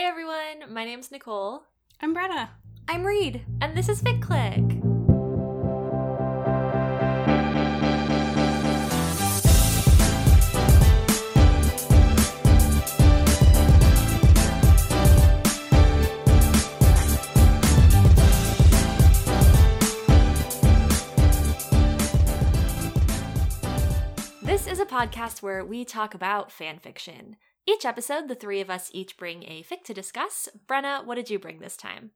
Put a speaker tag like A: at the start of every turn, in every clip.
A: Hey everyone, my name's Nicole,
B: I'm Brenna.
C: I'm Reed.
A: and this is Fic Click. This is a podcast where we talk about fan fiction. Each episode, the three of us each bring a fic to discuss. Brenna, what did you bring this time?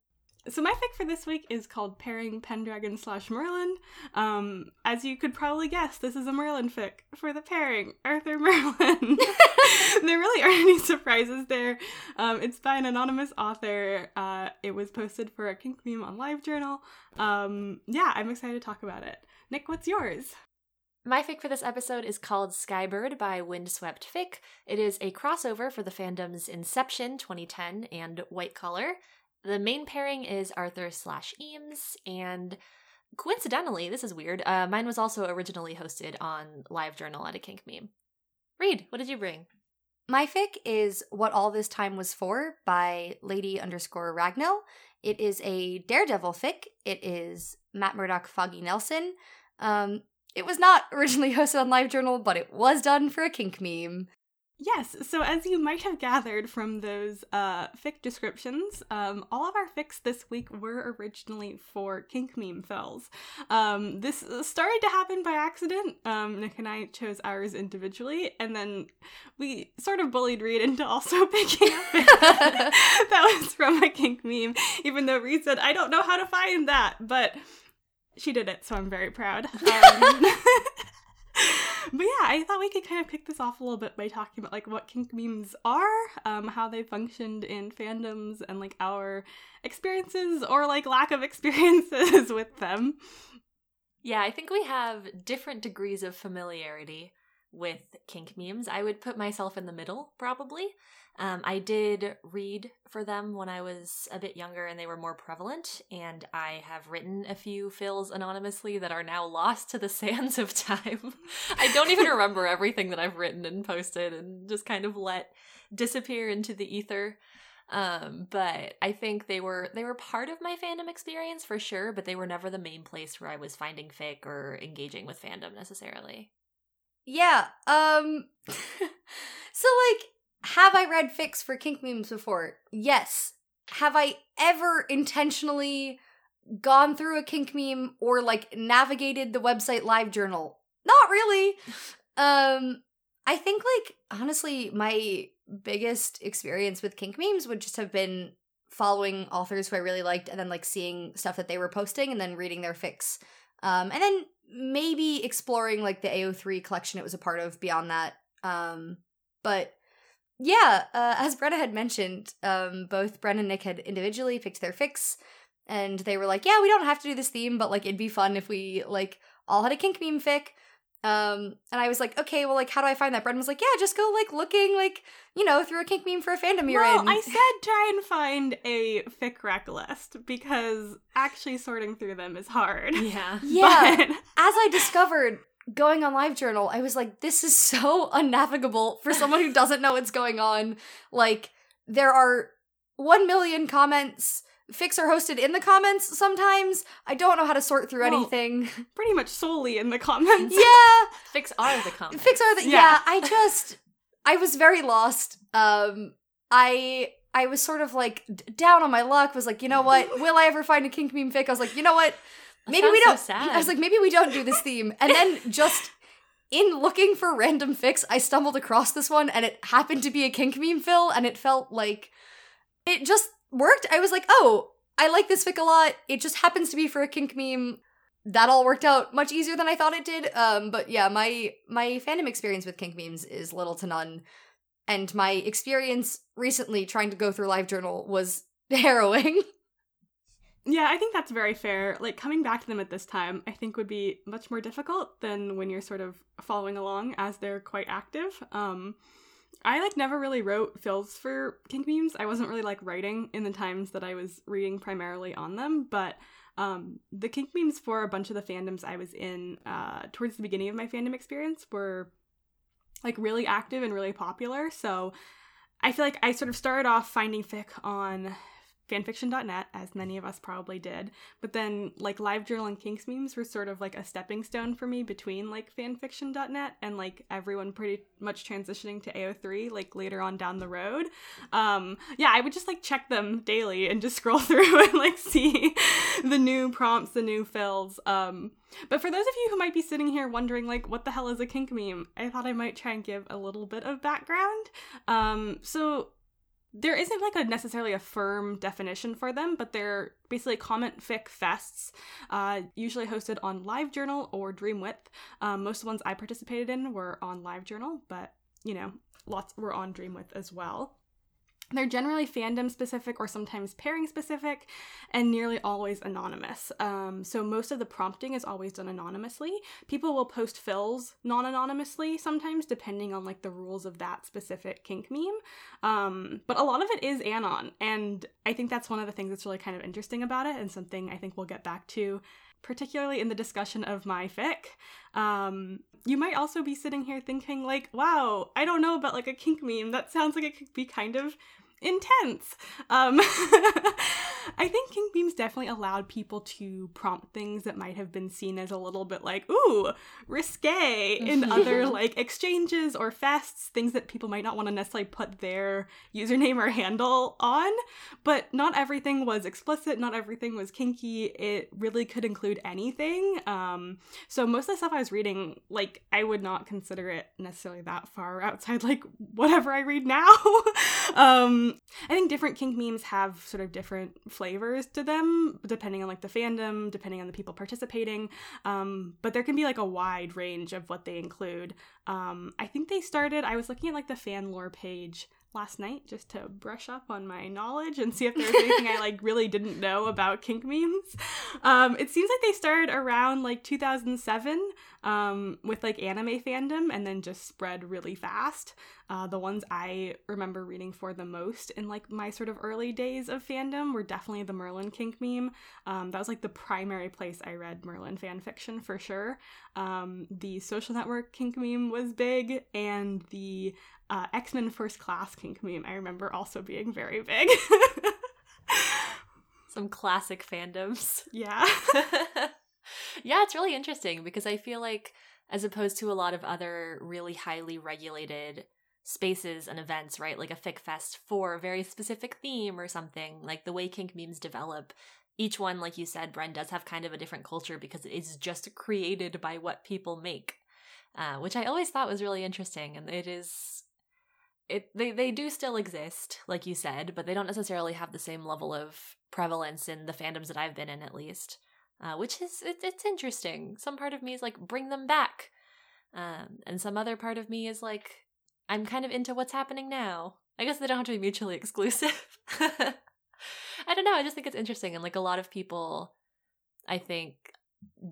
B: So my fic for this week is called Pairing Pendragon slash Merlin. Um, as you could probably guess, this is a Merlin fic for the pairing Arthur Merlin. there really aren't any surprises there. Um, it's by an anonymous author. Uh, it was posted for a kink meme on LiveJournal. Um, yeah, I'm excited to talk about it. Nick, what's yours?
A: My fic for this episode is called Skybird by Windswept Fic. It is a crossover for the fandoms Inception 2010 and White Collar. The main pairing is Arthur slash Eames, and coincidentally, this is weird, uh, mine was also originally hosted on LiveJournal at a kink meme. Reed, what did you bring?
C: My fic is What All This Time Was For by Lady underscore Ragnell. It is a Daredevil fic. It is Matt Murdock, Foggy Nelson. Um, it was not originally hosted on LiveJournal, but it was done for a kink meme.
B: Yes, so as you might have gathered from those uh, fic descriptions, um, all of our fics this week were originally for kink meme fills. Um, this started to happen by accident. Um, Nick and I chose ours individually, and then we sort of bullied Reed into also picking fic that was from a kink meme, even though Reed said, I don't know how to find that, but she did it, so I'm very proud. Um, but yeah, I thought we could kind of kick this off a little bit by talking about like what kink memes are, um, how they functioned in fandoms, and like our experiences or like lack of experiences with them.
A: Yeah, I think we have different degrees of familiarity with kink memes. I would put myself in the middle, probably. Um, I did read for them when I was a bit younger and they were more prevalent, and I have written a few fills anonymously that are now lost to the sands of time. I don't even remember everything that I've written and posted and just kind of let disappear into the ether. Um, but I think they were they were part of my fandom experience for sure, but they were never the main place where I was finding fic or engaging with fandom necessarily.
C: Yeah, um, so like, have I read fics for kink memes before? Yes. Have I ever intentionally gone through a kink meme or like navigated the website live journal? Not really. Um, I think like honestly, my biggest experience with kink memes would just have been following authors who I really liked and then like seeing stuff that they were posting and then reading their fics. Um, and then maybe exploring like the AO3 collection it was a part of beyond that. Um, but yeah, uh, as Brenna had mentioned, um, both Brenna and Nick had individually picked their fics, and they were like, "Yeah, we don't have to do this theme, but like it'd be fun if we like all had a kink meme fic." Um, and I was like, "Okay, well, like, how do I find that?" Brenna was like, "Yeah, just go like looking like you know through a kink meme for a fandom you're
B: well,
C: in."
B: I said try and find a fic rec list because actually sorting through them is hard.
A: Yeah.
C: yeah,
B: But-
C: as I discovered going on LiveJournal, I was like, this is so unnavigable for someone who doesn't know what's going on. Like, there are 1 million comments. Fics are hosted in the comments sometimes. I don't know how to sort through
B: Well,
C: anything.
B: pretty much solely in the comments.
C: yeah,
A: Fics are the comments.
C: Fics are the.
B: Yeah.
C: Yeah. I just. I was very lost. Um, I. I was sort of like d- down on my luck. Was like, you know what? Will I ever find a kink meme fic? I was like, you know what? Maybe we don't.
A: so sad.
C: I was like, maybe we don't do this theme. And then just in looking for random fics, I stumbled across this one, and it happened to be a kink meme fill, and it felt like it just worked. I was like, oh, I like this fic a lot. It just happens to be for a kink meme. That all worked out much easier than I thought it did. Um, but yeah, my my fandom experience with kink memes is little to none, and my experience recently trying to go through LiveJournal was harrowing.
B: Yeah, I think that's very fair. Like coming back to them at this time, I think would be much more difficult than when you're sort of following along as they're quite active. Um I like never really wrote fills for kink memes. I wasn't really like writing in the times that I was reading primarily on them, but um the kink memes for a bunch of the fandoms I was in uh towards the beginning of my fandom experience were like really active and really popular. So I feel like I sort of started off finding fic on fanfiction.net, as many of us probably did. But then, like, LiveJournal and Kinks memes were sort of like a stepping stone for me between like fanfiction.net and like everyone pretty much transitioning to AO3 like later on down the road. Um, yeah, I would just like check them daily and just scroll through and like see the new prompts, the new fills. Um, but for those of you who might be sitting here wondering, like, what the hell is a kink meme? I thought I might try and give a little bit of background. Um, so there isn't like a necessarily a firm definition for them, but they're basically comment fic fests, uh, usually hosted on LiveJournal or Dreamwidth. Um, most of the ones I participated in were on LiveJournal, but you know, lots were on Dreamwidth as well. They're generally fandom specific or sometimes pairing specific and nearly always anonymous. Um, so most of the prompting is always done anonymously. People will post fills non anonymously sometimes, depending on like the rules of that specific kink meme. Um, but a lot of it is anon. And I think that's one of the things that's really kind of interesting about it and something I think we'll get back to particularly in the discussion of my fic. Um, you might also be sitting here thinking, like, wow, I don't know about like a kink meme. That sounds like it could be kind of intense. Um, I think kink memes definitely allowed people to prompt things that might have been seen as a little bit like, ooh, risque in other like exchanges or fests, things that people might not want to necessarily put their username or handle on. But not everything was explicit, not everything was kinky. It really could include anything. Um, so most of the stuff I was reading, like, I would not consider it necessarily that far outside like whatever I read now. um, I think different kink memes have sort of different flavors to them, depending on like the fandom, depending on the people participating. Um, but there can be like a wide range of what they include. Um, I think they started. I was looking at like the fan lore page last night just to brush up on my knowledge and see if there's anything I like really didn't know about kink memes. Um, it seems like they started around like 2007 um, with like anime fandom and then just spread really fast. Uh, the ones I remember reading for the most in like my sort of early days of fandom were definitely the Merlin kink meme. Um, that was like the primary place I read Merlin fan fiction for sure. Um, the social network kink meme was big, and the uh, X Men First Class kink meme I remember also being very big.
A: Some classic fandoms.
B: Yeah.
A: yeah, it's really interesting because I feel like, as opposed to a lot of other really highly regulated spaces and events, right? Like a fic fest for a very specific theme or something, like the way kink memes develop. Each one, like you said, Bren, does have kind of a different culture because it is just created by what people make, uh, which I always thought was really interesting. And it is it they they do still exist, like you said, but they don't necessarily have the same level of prevalence in the fandoms that I've been in, at least. Uh, which is it, it's interesting. Some part of me is like, bring them back, um, and some other part of me is like, I'm kind of into what's happening now. I guess they don't have to be mutually exclusive. I don't know. I just think it's interesting, and like a lot of people, I think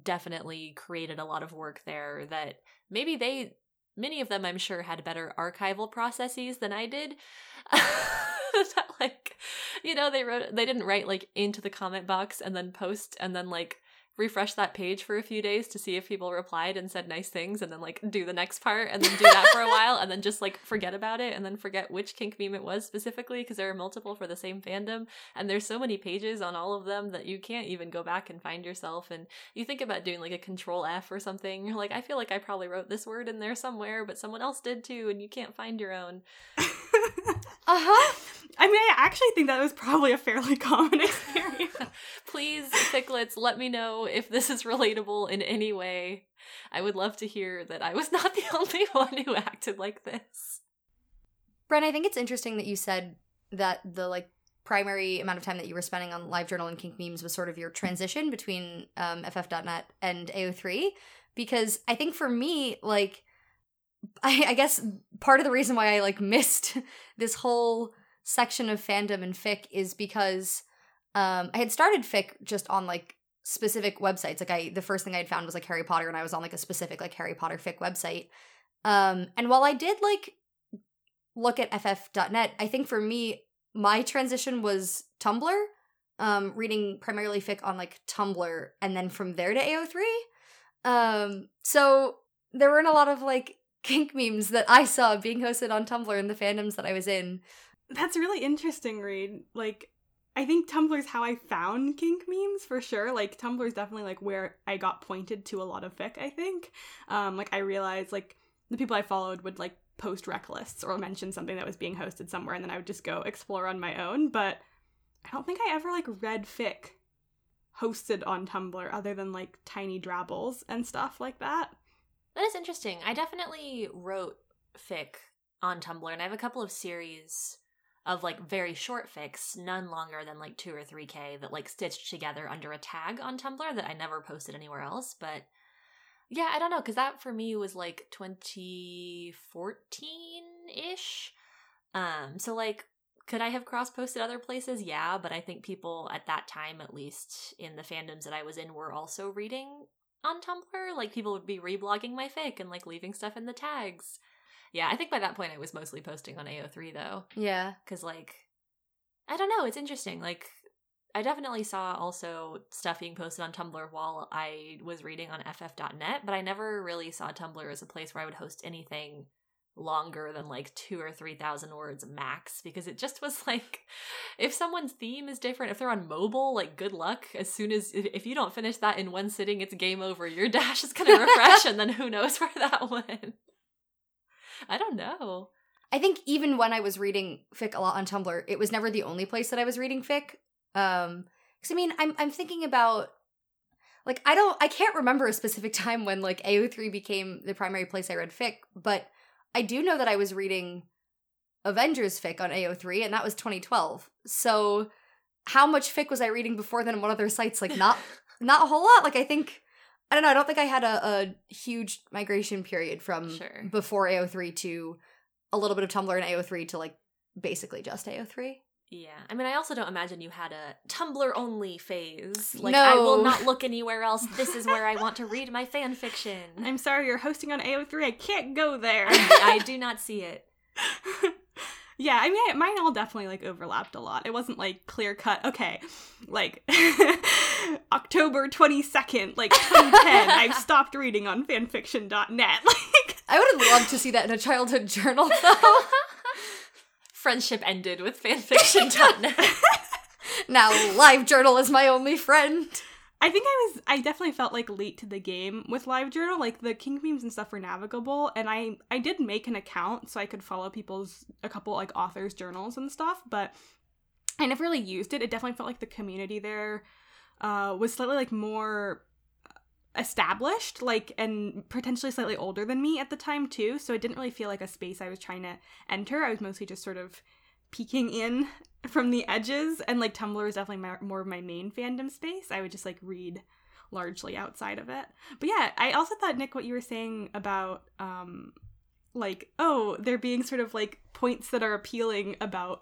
A: definitely created a lot of work there that maybe they many of them I'm sure had better archival processes than I did. that like you know they wrote they didn't write like into the comment box and then post and then like refresh that page for a few days to see if people replied and said nice things and then like do the next part and then do that for a while and then just like forget about it and then forget which kink meme it was specifically because there are multiple for the same fandom and there's so many pages on all of them that you can't even go back and find yourself and you think about doing like a control F or something you're like I feel like I probably wrote this word in there somewhere but someone else did too and you can't find your own
B: uh-huh I mean, I actually think that was probably a fairly common experience.
A: Please, Ficklets, let me know if this is relatable in any way. I would love to hear that I was not the only one who acted like this.
C: Bren, I think it's interesting that you said that the like primary amount of time that you were spending on LiveJournal and Kink Memes was sort of your transition between um, FF.net and AO3, because I think for me, like, I, I guess part of the reason why I like missed this whole section of fandom and fic is because um, I had started fic just on like specific websites. Like I, the first thing I had found was like Harry Potter, and I was on like a specific like Harry Potter fic website. Um, and while I did like look at ff.net, I think for me, my transition was Tumblr, um, reading primarily fic on like Tumblr, and then from there to AO3. Um, so there weren't a lot of like kink memes that I saw being hosted on Tumblr in the fandoms that I was in.
B: That's really interesting, Reed. Like, I think Tumblr's how I found kink memes for sure. Like, Tumblr's definitely like where I got pointed to a lot of fic. I think. Um, like I realized like the people I followed would like post rec lists or mention something that was being hosted somewhere, and then I would just go explore on my own. But I don't think I ever like read fic hosted on Tumblr other than like tiny drabbles and stuff like that.
A: That is interesting. I definitely wrote fic on Tumblr, and I have a couple of series of like very short fics, none longer than like two or three K, that like stitched together under a tag on Tumblr that I never posted anywhere else. But yeah, I don't know, because that for me was like 2014 ish. Um, so like, could I have cross posted other places? Yeah, but I think people at that time, at least in the fandoms that I was in, were also reading on Tumblr. Like people would be reblogging my fic and like leaving stuff in the tags. Yeah, I think by that point I was mostly posting on AO3 though.
C: Yeah.
A: Cause like I don't know, it's interesting. Like I definitely saw also stuff being posted on Tumblr while I was reading on FF.net, but I never really saw Tumblr as a place where I would host anything longer than like two or three thousand words max because it just was like if someone's theme is different if they're on mobile like good luck. As soon as if you don't finish that in one sitting it's game over. Your dash is gonna refresh and then who knows where that went. I don't know.
C: I think even when I was reading fic a lot on Tumblr, it was never the only place that I was reading fic. Um, because I mean, I'm I'm thinking about like I don't I can't remember a specific time when like AO3 became the primary place I read fic, but I do know that I was reading Avengers fic on AO3, and that was 2012. So how much fic was I reading before then on one of their sites? Like not not a whole lot. Like I think I don't know. I don't think I had a, a huge migration period from
A: Sure.
C: before AO3 to a little bit of Tumblr and AO3 to like basically just AO3.
A: Yeah i mean i also don't imagine you had a tumblr only phase like i will not look anywhere else this is where i want to read my fan fiction
B: I'm sorry, you're hosting on AO3. I can't go there.
A: I, I do not see it
B: yeah, I mean, mine all definitely like overlapped a lot. It wasn't like clear cut. Okay, like October 22nd, like 2010, I've stopped reading on fanfiction.net. Like,
C: I would have loved to see that in a childhood journal though.
A: Friendship ended with fanfiction.net
C: now live journal is my only friend.
B: I think I was, I definitely felt like late to the game with LiveJournal. Like the Kink memes and stuff were navigable, and I, I did make an account so I could follow people's a couple like authors' journals and stuff, but I never really used it. It definitely felt like the community there uh, was slightly like more established, like and potentially slightly older than me at the time too. So it didn't really feel like a space I was trying to enter. I was mostly just sort of peeking in from the edges, and like Tumblr was definitely my, more of my main fandom space. I would just like read largely outside of it. But yeah, I also thought Nick, what you were saying about um like oh there being sort of like points that are appealing about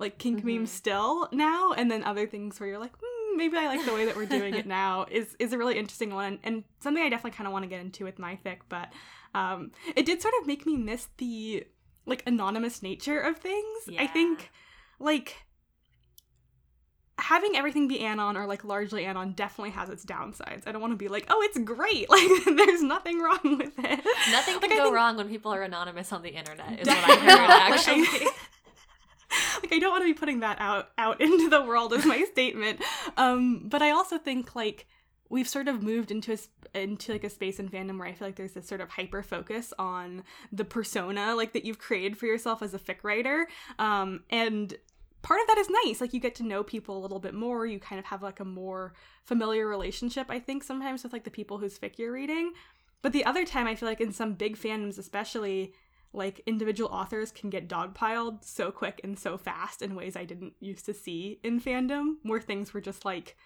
B: like kink
A: Mhm.
B: memes still now and then other things where you're like hmm, maybe i like the way that we're doing it now is is a really interesting one and something i definitely kind of want to get into with my fic but um it did sort of make me miss the like anonymous nature of things. I think like having everything be anon or like largely anon definitely has its downsides. I don't want to be like oh it's great! Like there's nothing wrong with it.
A: Nothing can
B: I
A: go
B: think-
A: wrong when people are anonymous on the internet is what i heard actually
B: like I don't want to be putting that out out into the world as my statement. Um, but I also think like we've sort of moved into a into like a space in fandom where I feel like there's this sort of hyper focus on the persona like that you've created for yourself as a fic writer. Um, and part of that is nice. Like you get to know people a little bit more. You kind of have like a more familiar relationship. I think sometimes with like the people whose fic you're reading. But the other time, I feel like in some big fandoms, especially, like individual authors can get dogpiled so quick and so fast in ways I didn't used to see in fandom, where things were just like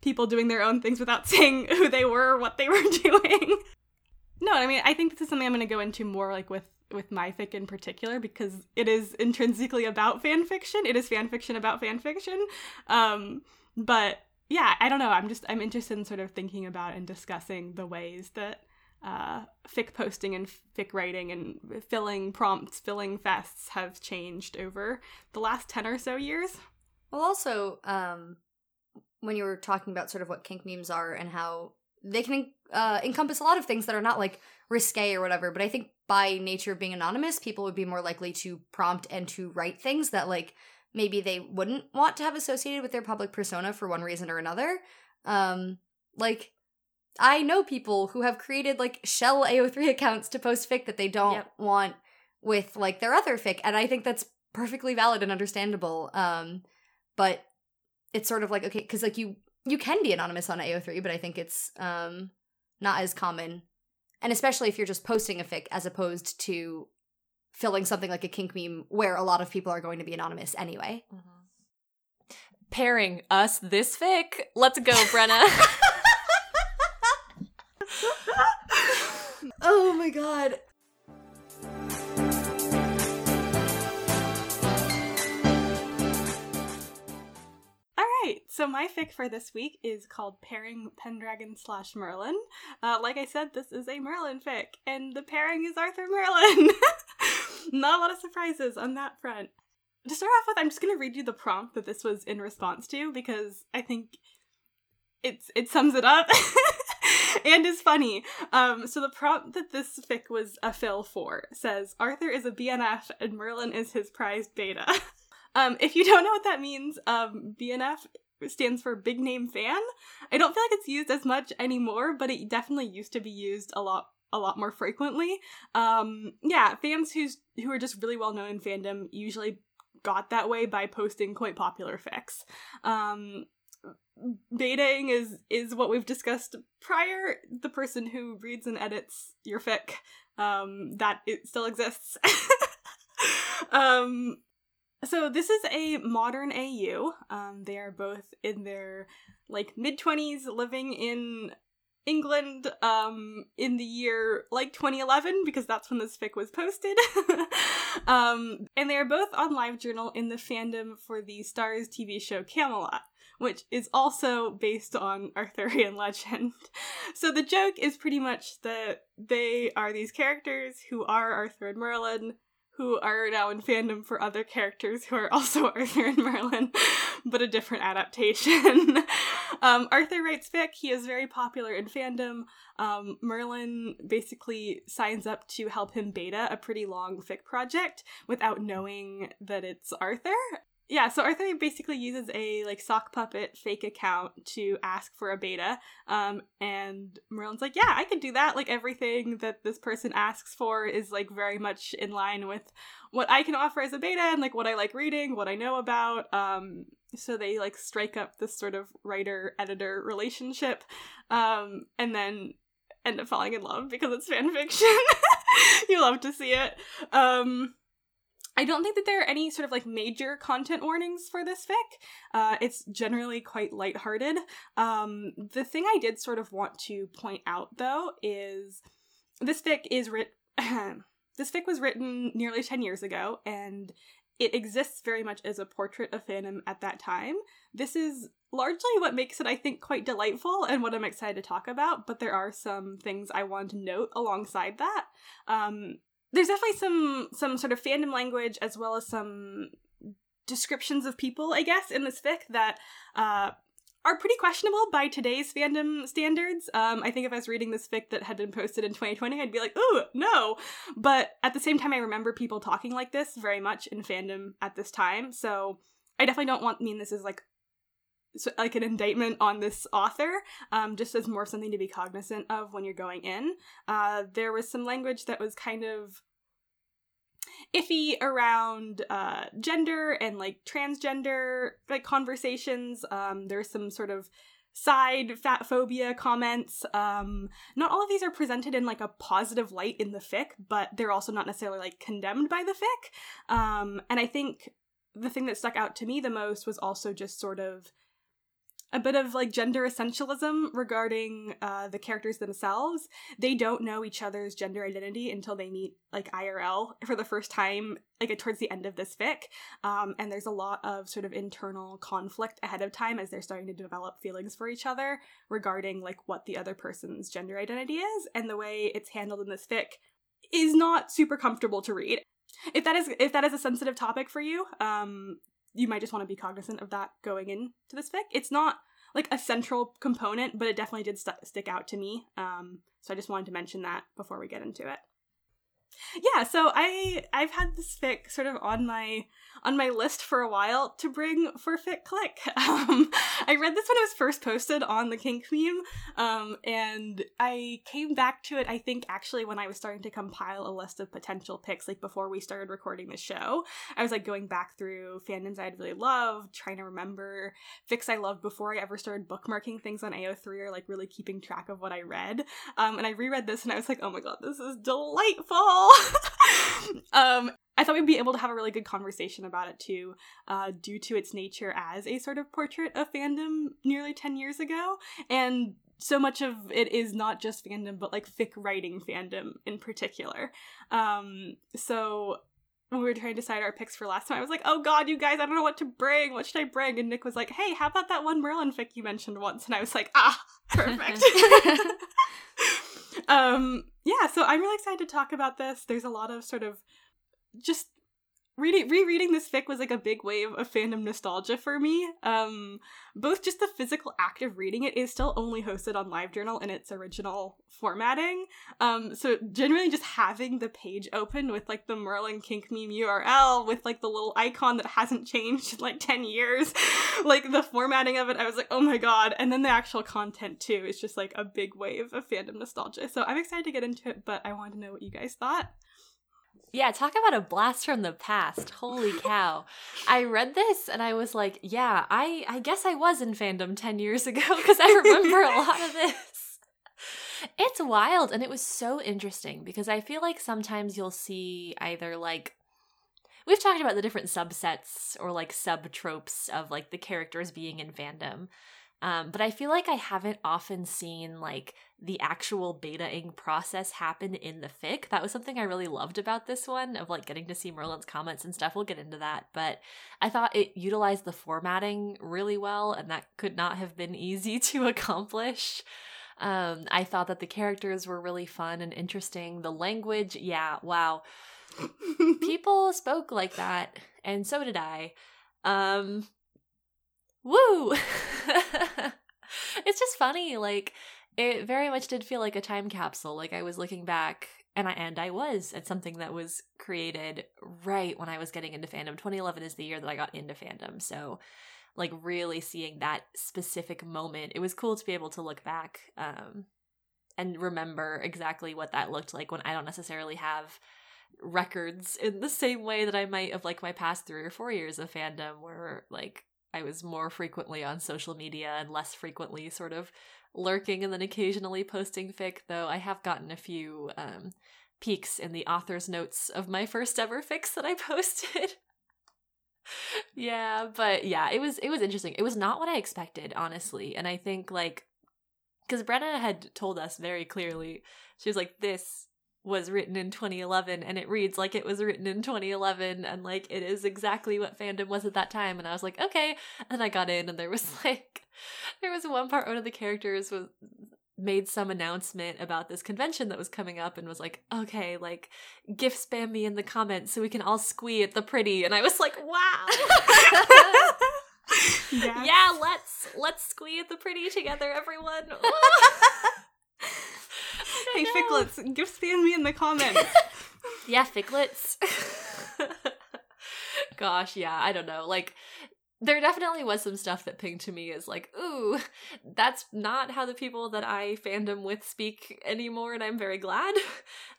B: people doing their own things without saying who they were or what they were doing. no, I mean, I think this is something I'm going to go into more like with with my fic in particular because it is intrinsically about fan fiction. It is fan fiction about fan fiction. Um, but yeah, I don't know. I'm just I'm interested in sort of thinking about and discussing the ways that uh, fic posting and fic writing and filling prompts, filling fests have changed over the last 10 or so years.
C: Well, also, um, when you were talking about sort of what kink memes are and how they can uh, encompass a lot of things that are not like risque or whatever, but I think by nature of being anonymous, people would be more likely to prompt and to write things that like maybe they wouldn't want to have associated with their public persona for one reason or another. Um, like I know people who have created like shell AO3 accounts to post fic that they don't
A: Yep.
C: want with like their other fic, and I think that's perfectly valid and understandable. Um, but it's sort of like okay, because like you you can be anonymous on AO3, but I think it's um not as common, and especially if you're just posting a fic as opposed to filling something like a kink meme where a lot of people are going to be anonymous anyway.
A: Pairing us this fic. Let's go, Brenna.
C: oh my god.
B: All right, so my fic for this week is called Pairing Pendragon slash Merlin. Uh, like I said, this is a Merlin fic, and the pairing is Arthur Merlin. Not a lot of surprises on that front. To start off with, I'm just going to read you the prompt that this was in response to because I think it's it sums it up and is funny. Um, so the prompt that this fic was a fill for says Arthur is a BNF and Merlin is his prized beta. Um, if you don't know what that means, um, BNF stands for big name fan. I don't feel like it's used as much anymore, but it definitely used to be used a lot a lot more frequently. Um, yeah, fans who's who are just really well known in fandom usually got that way by posting quite popular fics. Um, betaing is is what we've discussed prior. The person who reads and edits your fic, um, that it still exists. um, so this is a modern AU. Um, they are both in their like mid twenties, living in England um, in the year like 2011 because that's when this fic was posted. um, and they are both on LiveJournal in the fandom for the Starz TV show Camelot, which is also based on Arthurian legend. So the joke is pretty much that they are these characters who are Arthur and Merlin who are now in fandom for other characters who are also Arthur and Merlin, but a different adaptation. um, Arthur writes fic. He is very popular in fandom. Um, Merlin basically signs up to help him beta a pretty long fic project without knowing that it's Arthur. Yeah, so Arthur basically uses a like sock puppet fake account to ask for a beta. Um, and Merlin's like, yeah, I can do that. Like everything that this person asks for is like very much in line with what I can offer as a beta and like what I like reading, what I know about. Um, so they like strike up this sort of writer editor relationship, um, and then end up falling in love because it's fan fiction. you love to see it. Um, I don't think that there are any sort of like major content warnings for this fic. Uh, it's generally quite lighthearted. Um, the thing I did sort of want to point out though is this fic is writ. this fic was written nearly 10 years ago and it exists very much as a portrait of fandom at that time. This is largely what makes it, I think, quite delightful and what I'm excited to talk about, but there are some things I want to note alongside that. Um, there's definitely some some sort of fandom language as well as some descriptions of people, I guess, in this fic that uh, are pretty questionable by today's fandom standards. Um, I think if I was reading this fic that had been posted in 2020, I'd be like, ooh, no. But at the same time, I remember people talking like this very much in fandom at this time. So I definitely don't want mean this is like like an indictment on this author, um, just as more something to be cognizant of when you're going in. Uh, there was some language that was kind of iffy around uh, gender and like transgender like conversations. Um, there's some sort of side fat phobia comments. Um, not all of these are presented in like a positive light in the fic, but they're also not necessarily like condemned by the fic. Um, and I think the thing that stuck out to me the most was also just sort of a bit of like gender essentialism regarding uh, the characters themselves. They don't know each other's gender identity until they meet like IRL for the first time, like towards the end of this fic. Um, and there's a lot of sort of internal conflict ahead of time as they're starting to develop feelings for each other regarding like what the other person's gender identity is. And the way it's handled in this fic is not super comfortable to read. If that is if that is a sensitive topic for you, um, you might just want to be cognizant of that going into this fic. It's not like a central component, but it definitely did st- stick out to me. Um, so I just wanted to mention that before we get into it. Yeah, so I I've had this fic sort of on my on my list for a while to bring for Fic Click. Um, I read this when it was first posted on the Kink meme, um, and I came back to it. I think actually when I was starting to compile a list of potential picks, like before we started recording the show, I was like going back through fandoms I'd really loved, trying to remember fics I loved before I ever started bookmarking things on AO3 or like really keeping track of what I read. Um, and I reread this and I was like, oh my god, this is delightful. um, I thought we'd be able to have a really good conversation about it too, uh, due to its nature as a sort of portrait of fandom nearly 10 years ago. And so much of it is not just fandom, but like fic writing fandom in particular. Um, so when we were trying to decide our picks for last time, I was like, oh god, you guys, I don't know what to bring. What should I bring? And Nick was like, hey, how about that one Merlin fic you mentioned once? And I was like, ah, perfect. um, yeah, so I'm really excited to talk about this. There's a lot of sort of just reading rereading this fic was like a big wave of fandom nostalgia for me. Um, both just the physical act of reading it is still only hosted on LiveJournal in its original formatting. Um, so generally just having the page open with like the Merlin kink meme URL with like the little icon that hasn't changed in like 10 years, like the formatting of it, I was like, oh my god. And then the actual content too is just like a big wave of fandom nostalgia. So I'm excited to get into it, but I wanted to know what you guys thought.
A: Yeah, talk about a blast from the past. Holy cow. I read this and I was like, yeah, I I guess I was in fandom 10 years ago because I remember a lot of this. It's wild and it was so interesting because I feel like sometimes you'll see either like we've talked about the different subsets or like sub tropes of like the characters being in fandom. Um, but I feel like I haven't often seen like the actual beta-ing process happen in the fic. That was something I really loved about this one of like getting to see Merlin's comments and stuff. We'll get into that, but I thought it utilized the formatting really well, and that could not have been easy to accomplish. Um, I thought that the characters were really fun and interesting. The language, yeah, wow. People spoke like that, and so did I. Um, woo! it's just funny, like it very much did feel like a time capsule. Like I was looking back and I and I was at something that was created right when I was getting into fandom. 2011 is the year that I got into fandom. So like really seeing that specific moment. It was cool to be able to look back um and remember exactly what that looked like when I don't necessarily have records in the same way that I might of like my past 3 or 4 years of fandom where like I was more frequently on social media and less frequently sort of lurking and then occasionally posting fic, though I have gotten a few um, peeks in the author's notes of my first ever fics that I posted. yeah, but yeah, it was it was interesting. It was not what I expected, honestly. And I think like because Brenna had told us very clearly, she was like, "This was written in 2011 and it reads like it was written in 2011 and like it is exactly what fandom was at that time and i was like okay and i got in and there was like there was one part one of the characters was made some announcement about this convention that was coming up and was like okay like gif spam me in the comments so we can all squee at the pretty and i was like wow yes. yeah let's let's squee at the pretty together everyone
B: hey, know. Ficklets, give spam me in the comments.
A: yeah, Ficklets. Gosh, yeah, I don't know. Like, there definitely was some stuff that pinged to me as like, ooh, that's not how the people that I fandom with speak anymore, and I'm very glad.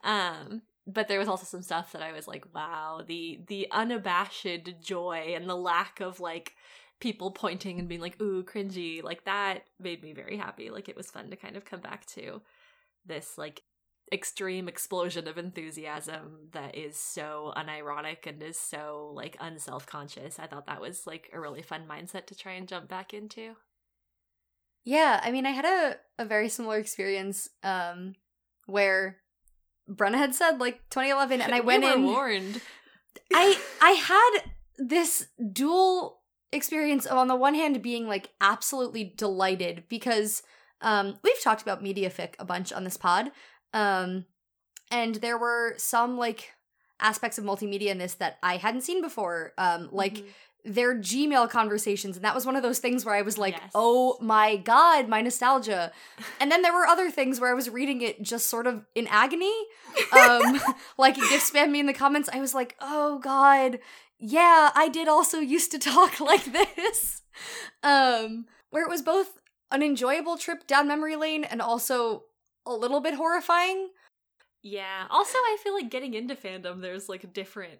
A: Um, but there was also some stuff that I was like, wow, the the unabashed joy and the lack of like people pointing and being like, ooh, cringy, like that made me very happy. Like it was fun to kind of come back to this like extreme explosion of enthusiasm that is so unironic and is so like unself-conscious. I thought that was like a really fun mindset to try and jump back into.
C: Yeah, I mean I had a, a very similar experience um where Brenna had said like 2011 and I went in
A: warned.
C: I I had this dual experience of on the one hand being like absolutely delighted because um, we've talked about MediaFic a bunch on this pod. Um, and there were some like aspects of multimedia in this that I hadn't seen before. Um, like mm-hmm. their Gmail conversations. And that was one of those things where I was like,
A: Yes.
C: oh my God, my nostalgia. And then there were other things where I was reading it just sort of in agony. Um, like gif spam me in the comments. I was like, oh God, yeah, I did also used to talk like this. Um, where it was both an enjoyable trip down memory lane and also a little bit horrifying.
A: Yeah. Also, I feel like getting into fandom, there's like different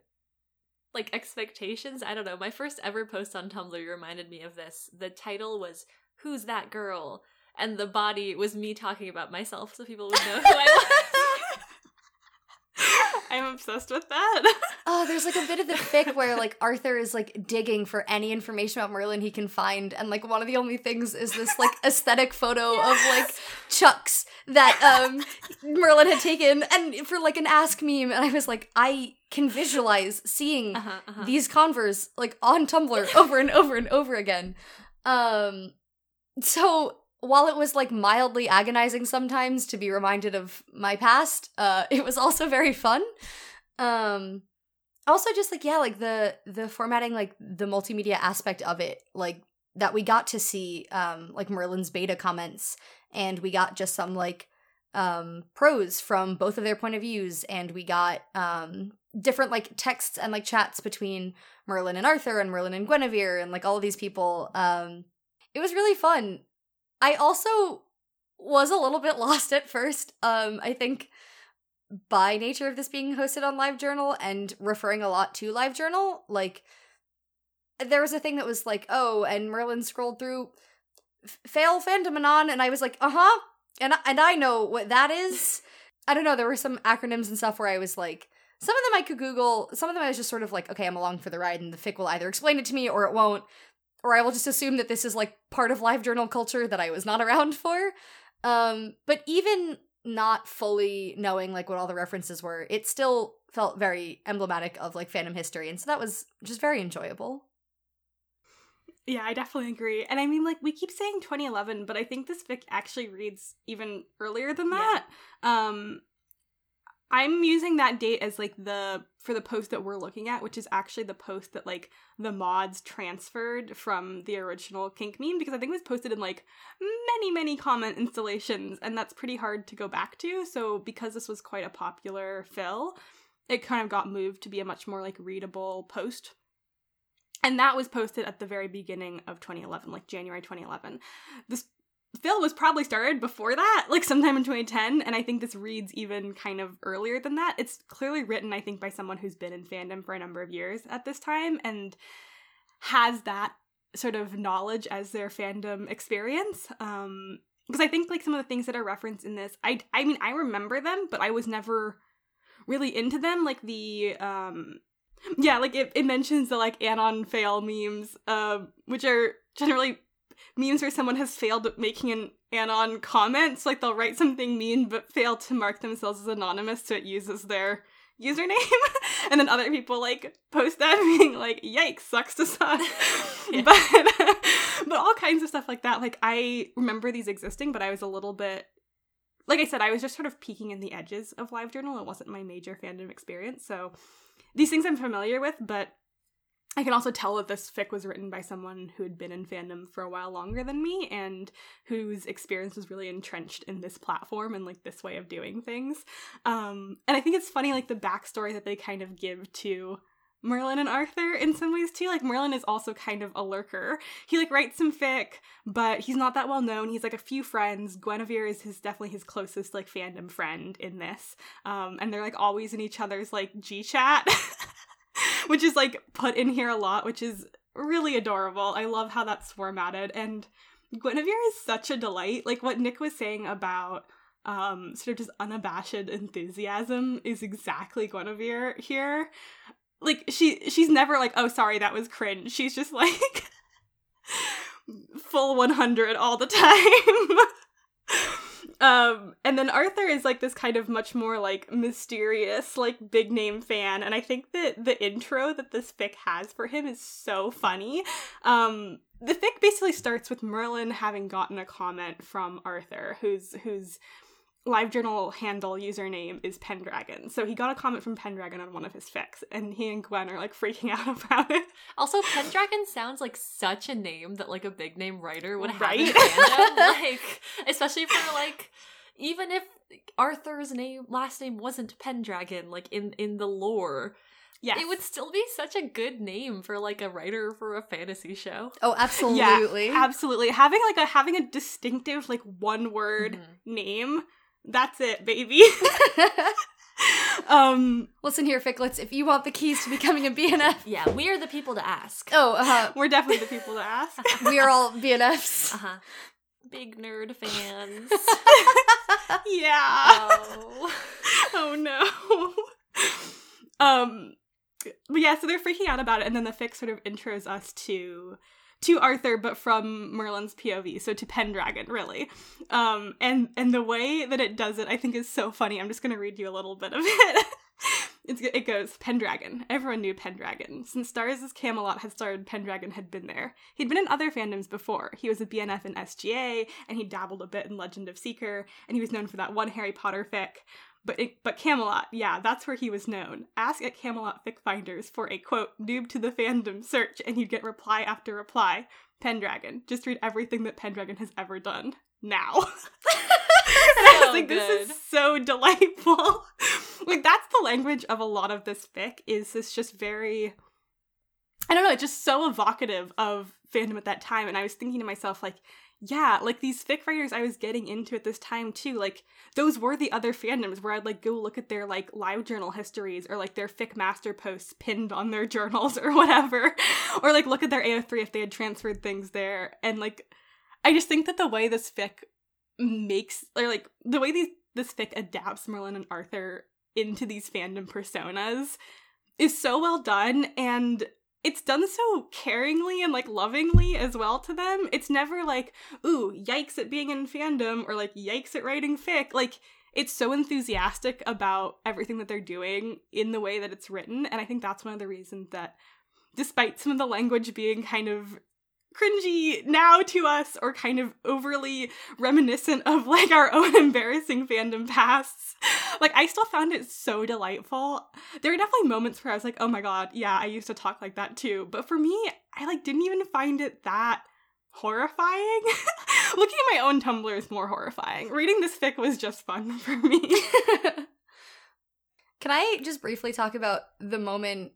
A: like expectations. I don't know. My first ever post on Tumblr reminded me of this. The title was "Who's That Girl?" and the body was me talking about myself, so people would know who I was.
B: I'm obsessed with that.
C: Oh, there's like a bit of the fic where like Arthur is like digging for any information about Merlin he can find, and like one of the only things is this like aesthetic photo of like chucks that um Merlin had taken, and for like an ask meme, and I was like, I can visualize seeing
A: Uh-huh, uh-huh.
C: these Converse like on Tumblr over and over and over again. Um, so while it was like mildly agonizing sometimes to be reminded of my past, uh, it was also very fun. Um, also just like yeah, like the the formatting, like the multimedia aspect of it, like that we got to see, um, like Merlin's beta comments, and we got just some like um prose from both of their point of views and we got um different like texts and like chats between Merlin and Arthur and Merlin and Guinevere and like all of these people. Um it was really fun. I also was a little bit lost at first. Um I think by nature of this being hosted on LiveJournal and referring a lot to LiveJournal, like there was a thing that was like, oh, and Merlin scrolled through f- fail fandomanon, and I was like, uh huh, and I- and I know what that is. I don't know. There were some acronyms and stuff where I was like, some of them I could Google. Some of them I was just sort of like, okay, I'm along for the ride, and the fic will either explain it to me or it won't, or I will just assume that this is like part of live journal culture that I was not around for. Um, but even not fully knowing like what all the references were, it still felt very emblematic of like fandom history, and so that was just very enjoyable.
B: Yeah, I definitely agree. And I mean, like, we keep saying 2011, but I think this fic actually reads even earlier than that. Um, I'm using that date as like the for the post that we're looking at, which is actually the post that like the mods transferred from the original kink meme because I think it was posted in like many many comment installations, and that's pretty hard to go back to. So because this was quite a popular fill, it kind of got moved to be a much more like readable post and that was posted at the very beginning of 2011 like january 2011 this fill was probably started before that like sometime in 2010 and i think this reads even kind of earlier than that. It's clearly written i think by someone who's been in fandom for a number of years at this time and has that sort of knowledge as their fandom experience um because i think like some of the things that are referenced in this i i mean i remember them but i was never really into them like the um yeah, like it, it mentions the like anon fail memes, um, which are generally memes where someone has failed at making an anon comment. So like they'll write something mean but fail to mark themselves as anonymous, so it uses their username. and then other people like post that being like, yikes, sucks to suck.
A: Yeah.
B: But but all kinds of stuff like that. Like I remember these existing, but I was a little bit like I said, I was just sort of peeking in the edges of LiveJournal. It wasn't my major fandom experience. So these things I'm familiar with, but I can also tell that this fic was written by someone who had been in fandom for a while longer than me and whose experience was really entrenched in this platform and like this way of doing things. Um, and I think it's funny, like the backstory that they kind of give to Merlin and Arthur in some ways too. Like Merlin is also kind of a lurker. He like writes some fic, but he's not that well known. He's like a few friends. Guinevere is his definitely his closest like fandom friend in this. Um, and they're like always in each other's like G chat, which is like put in here a lot, which is really adorable. I love how that's formatted. And Guinevere is such a delight. Like what Nick was saying about um sort of just unabashed enthusiasm is exactly Guinevere here like she she's never like oh sorry that was cringe she's just like full 100 all the time um and then arthur is like this kind of much more like mysterious like big name fan and i think that the intro that this fic has for him is so funny. Um the fic basically starts with merlin having gotten a comment from arthur who's who's LiveJournal handle username is Pendragon. So he got a comment from Pendragon on one of his fics, and he and Gwen are like freaking out about it.
A: Also, Pendragon sounds like such a name that like a big name writer would have in
B: Right?
A: like, especially for like, even if Arthur's name last name wasn't Pendragon, like in in the lore,
B: Yes.
A: it would still be such a good name for like a writer for a fantasy show.
C: Oh, absolutely.
B: Yeah, absolutely. Having like a having a distinctive like one word
A: Mhm.
B: name. That's it, baby. um
C: Listen here, Ficklets. If you want the keys to becoming a BNF,
A: Yeah, we are the people to ask.
C: oh, uh,
B: we're definitely the people to ask.
C: we are all BNFs.
A: Uh huh. Big nerd fans.
B: yeah.
A: oh.
B: oh no. um but yeah, so they're freaking out about it, and then the fic sort of intros us to to Arthur, but from Merlin's POV, so to Pendragon, really. Um, and and the way that it does it, I think, is so funny. I'm just gonna read you a little bit of it. it's, it goes Pendragon. Everyone knew Pendragon. Since Starz' Camelot had started, Pendragon had been there. He'd been in other fandoms before. He was a BNF in SGA, and he dabbled a bit in Legend of Seeker, and he was known for that one Harry Potter fic. But it, but Camelot, yeah, that's where he was known. Ask at Camelot Fic Finders for a quote noob to the fandom search, and you'd get reply after reply. Pendragon. Just read everything that Pendragon has ever done now. and I was like, this is so delightful. like that's the language of a lot of this fic. Is this just very I don't know, it's just so evocative of fandom at that time. And I was thinking to myself, like, yeah, like these fic writers I was getting into at this time too, like those were the other fandoms where I'd like go look at their like live journal histories or like their fic master posts pinned on their journals or whatever. or like look at their AO3 if they had transferred things there. And like I just think that the way this fic makes or like the way these this fic adapts Merlin and Arthur into these fandom personas is so well done and it's done so caringly and like lovingly as well to them. It's never like, ooh, yikes at being in fandom or like yikes at writing fic. Like it's so enthusiastic about everything that they're doing in the way that it's written. And I think that's one of the reasons that despite some of the language being kind of cringy now to us or kind of overly reminiscent of like our own embarrassing fandom pasts. Like I still found it so delightful. There are definitely moments where I was like, "Oh my god, yeah, I used to talk like that too." But for me, I like didn't even find it that horrifying. Looking at my own Tumblr is more horrifying. Reading this fic was just fun for me.
C: Can I just briefly talk about the moment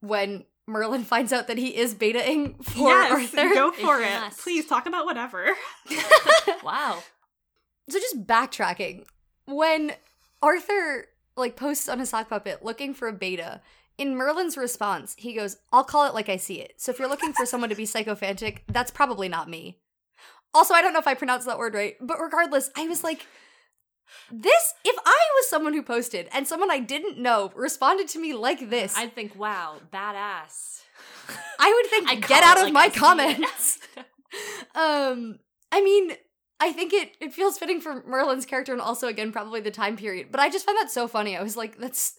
C: when Merlin finds out that he is betaing for
B: yes,
C: Arthur?
B: go for
A: you
B: it.
A: must.
B: Please talk about whatever.
A: Wow.
C: So just backtracking. When Arthur like posts on his sock puppet looking for a beta, in Merlin's response, he goes, I'll call it like I see it. So if you're looking for someone to be psychophantic, that's probably not me. Also, I don't know if I pronounced that word right, but regardless, I was like, this, if I was someone who posted and someone I didn't know responded to me like this,
A: I'd think, wow, badass.
C: I would think,
A: I
C: get out of
A: like
C: my
A: I see it."
C: comments. um, I mean, I think it it feels fitting for Merlin's character and also again probably the time period. But I just found that so funny. I was like, that's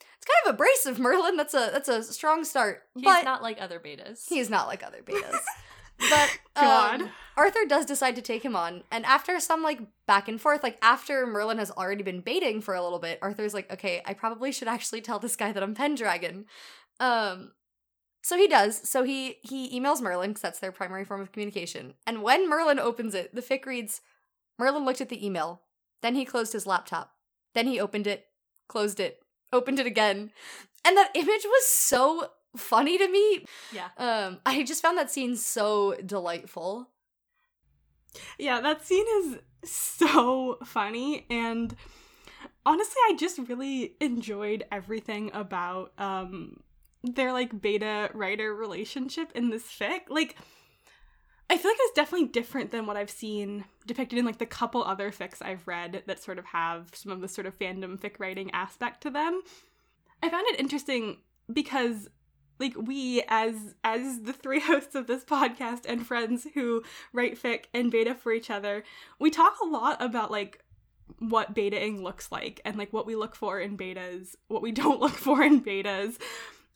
C: it's kind of abrasive, Merlin. That's a that's a strong start.
A: He's
C: but
A: not like other betas.
C: he's not like other betas. but
B: God.
C: Arthur does decide to take him on, and after some like back and forth, like after Merlin has already been betaing for a little bit, Arthur's like, okay, I probably should actually tell this guy that I'm Pendragon. Um, so he does. So he he emails Merlin because that's their primary form of communication. And when Merlin opens it, the fic reads, Merlin looked at the email, then he closed his laptop, then he opened it, closed it, opened it again, and that image was so funny to me.
A: yeah.
C: Um, I just found that scene so delightful.
B: Yeah, that scene is so funny and honestly I just really enjoyed everything about um their like beta writer relationship in this fic. Like I feel like it's definitely different than what I've seen depicted in like the couple other fics I've read that sort of have some of the sort of fandom fic writing aspect to them. I found it interesting because like we as as the three hosts of this podcast and friends who write fic and beta for each other, we talk a lot about like what betaing looks like and like what we look for in betas, what we don't look for in betas,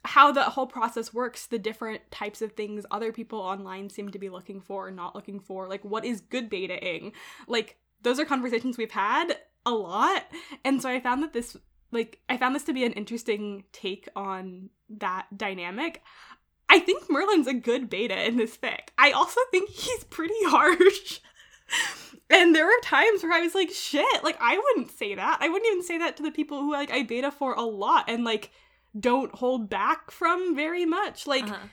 B: how the whole process works, the different types of things other people online seem to be looking for or not looking for, like what is good betaing. Like those are conversations we've had a lot. And so I found that this like I found this to be an interesting take on that dynamic. I think Merlin's a good beta in this fic. I also think he's pretty harsh. and there were times where I was like, shit, like I wouldn't say that. I wouldn't even say that to the people who like I beta for a lot and like don't hold back from very much. Like
A: Uh-huh.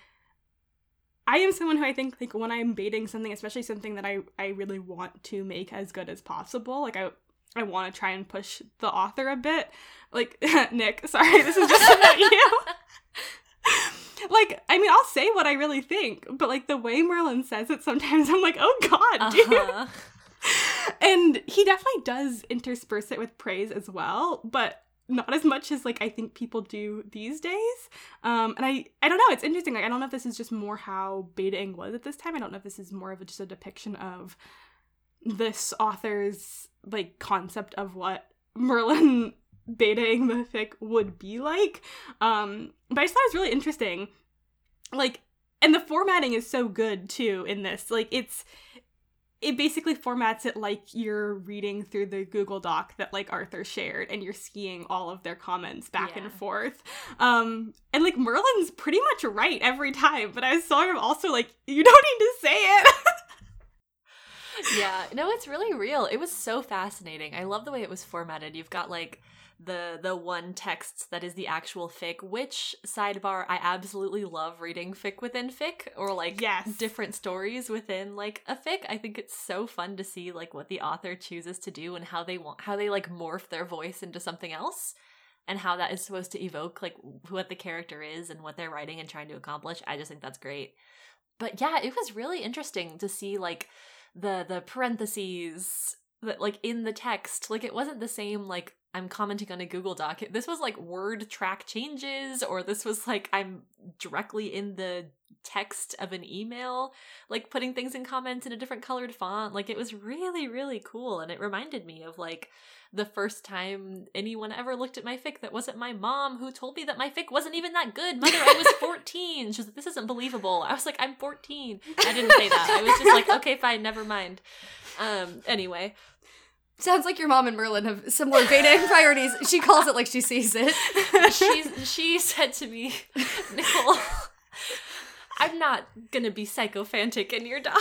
B: I am someone who I think like when I'm betaing something, especially something that I I really want to make as good as possible, like I I want to try and push the author a bit. Like Nick, sorry, this is just about you. Like I mean, I'll say what I really think, but like the way Merlin says it, sometimes I'm like, oh god, dude.
A: Uh-huh.
B: And he definitely does intersperse it with praise as well, but not as much as like I think people do these days. Um, and I I don't know. It's interesting. Like I don't know if this is just more how betaing was at this time. I don't know if this is more of a, just a depiction of this author's like concept of what Merlin betaing the fic would be like. Um, but I just thought it was really interesting. Like, and the formatting is so good too in this. Like, it's it basically formats it like you're reading through the Google Doc that like Arthur shared and you're skiing all of their comments back
A: Yeah.
B: and forth. Um and like Merlin's pretty much right every time, but I was sort of also like you don't need to say it.
A: yeah no it's really real it was so fascinating i love the way it was formatted you've got like the the one text that is the actual fic which sidebar i absolutely love reading fic within fic or like
B: Yes.
A: different stories within like a fic. I think it's so fun to see like what the author chooses to do and how they want how they like morph their voice into something else and how that is supposed to evoke like what the character is and what they're writing and trying to accomplish. I just think that's great. But yeah it was really interesting to see like the the parentheses that like in the text. Like it wasn't the same like i'm commenting on a google doc this was like word track changes or this was like i'm directly in the text of an email like putting things in comments in a different colored font like it was really really cool and it reminded me of like the first time anyone ever looked at my fic that wasn't my mom who told me that my fic wasn't even that good. Mother i was 14 she's like this isn't believable. I was like i'm 14 i didn't say that. I was just like okay fine never mind. Um anyway
C: Sounds like your mom and Merlin have similar betaing priorities. She calls it like she sees it.
A: she's she said to me nicole i'm not gonna be psychophantic in your dog.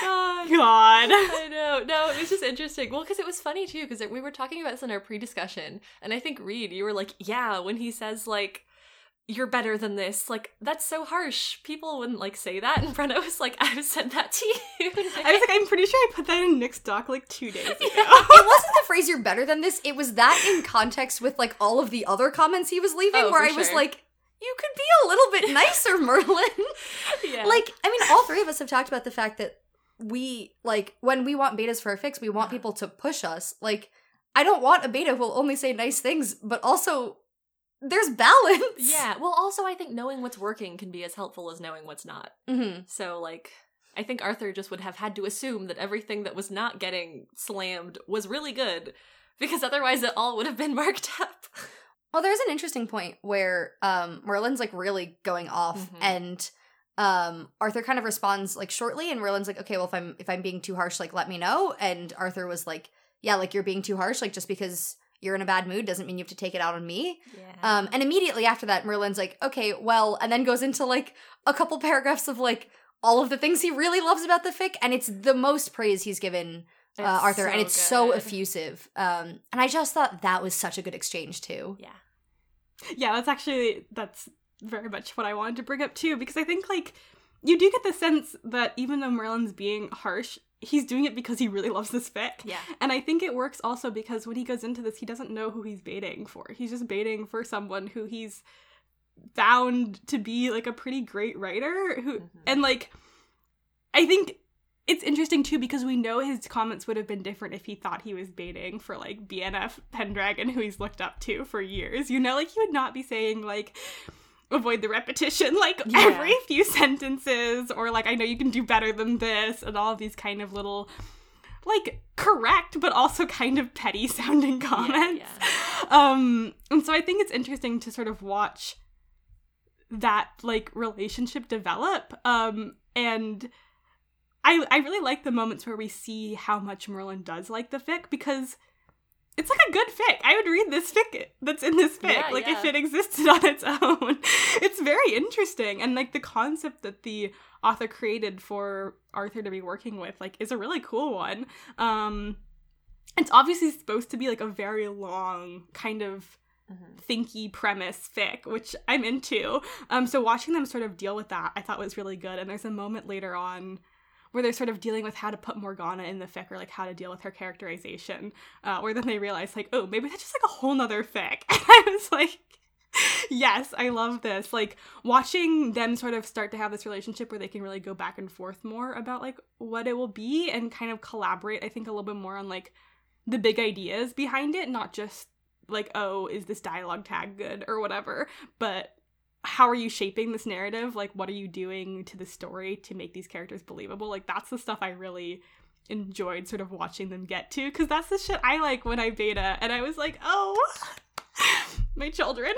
A: God.
B: God.
A: I know. No, it was just interesting. Well, because it was funny too, because we were talking about this in our pre-discussion, and I think Reed, you were like, "Yeah," when he says like, "You're better than this," like that's so harsh. People wouldn't like say that. And Brenna was like, "I've said that to you."
B: I was like, I'm pretty sure I put that in Nick's doc like two days ago.
C: it wasn't the phrase "you're better than this." It was that in context with like all of the other comments he was leaving,
A: Oh,
C: where
A: for
C: I was like, "You could be a little bit nicer, Merlin."
A: yeah.
C: Like, I mean, all three of us have talked about the fact that we like when we want betas for a fics, we want people to push us. Like, I don't want a beta who will only say nice things, but also there's balance.
A: yeah. Well, also, I think knowing what's working can be as helpful as knowing what's not.
C: hmm
A: So, like, I think Arthur just would have had to assume that everything that was not getting slammed was really good, because otherwise it all would have been marked up.
C: Well, there's an interesting point where um Merlin's like really going off
A: Mhm.
C: and um Arthur kind of responds like shortly and Merlin's like, "Okay, well if I'm if I'm being too harsh, like let me know." And Arthur was like, "Yeah, like you're being too harsh, like just because you're in a bad mood doesn't mean you have to take it out on me."
A: Yeah.
C: Um and immediately after that Merlin's like, "Okay, well," and then goes into like a couple paragraphs of like all of the things he really loves about the fic and it's the most praise he's given uh, Arthur and it's so effusive. Um and I just thought that was such a good exchange too.
A: Yeah.
B: yeah, that's actually that's very much what I wanted to bring up too, because I think like you do get the sense that even though Merlin's being harsh, he's doing it because he really loves this fic.
A: Yeah.
B: And I think it works also because when he goes into this, he doesn't know who he's betaing for. He's just betaing for someone who he's found to be like a pretty great writer who
A: Mhm.
B: and like I think it's interesting too because we know his comments would have been different if he thought he was betaing for like BNF Pendragon, who he's looked up to for years. You know, like he would not be saying like avoid the repetition like
A: Yeah.
B: every few sentences or like I know you can do better than this and all of these kind of little like correct but also kind of petty sounding comments. Um and so I think it's interesting to sort of watch that like relationship develop um and I I really like the moments where we see how much Merlin does like the fic because it's like a good fic. I would read this fic that's in this fic,
A: Yeah,
B: like if it existed on its own. It's very interesting, and like the concept that the author created for Arthur to be working with, like, is a really cool one. Um, it's obviously supposed to be like a very long kind of
A: Mhm.
B: thinky premise fic, which I'm into. Um, so watching them sort of deal with that, I thought was really good. And there's a moment later on where they're sort of dealing with how to put Morgana in the fic or like how to deal with her characterization, uh, where then they realize like, oh, maybe that's just like a whole nother fic. And I was like, yes, I love this. Like watching them sort of start to have this relationship where they can really go back and forth more about like what it will be and kind of collaborate, I think a little bit more on like the big ideas behind it, not just like, oh, is this dialogue tag good or whatever, but how are you shaping this narrative? Like, what are you doing to the story to make these characters believable? Like, that's the stuff I really enjoyed sort of watching them get to because that's the shit I like when I beta. And I was like, oh, my children.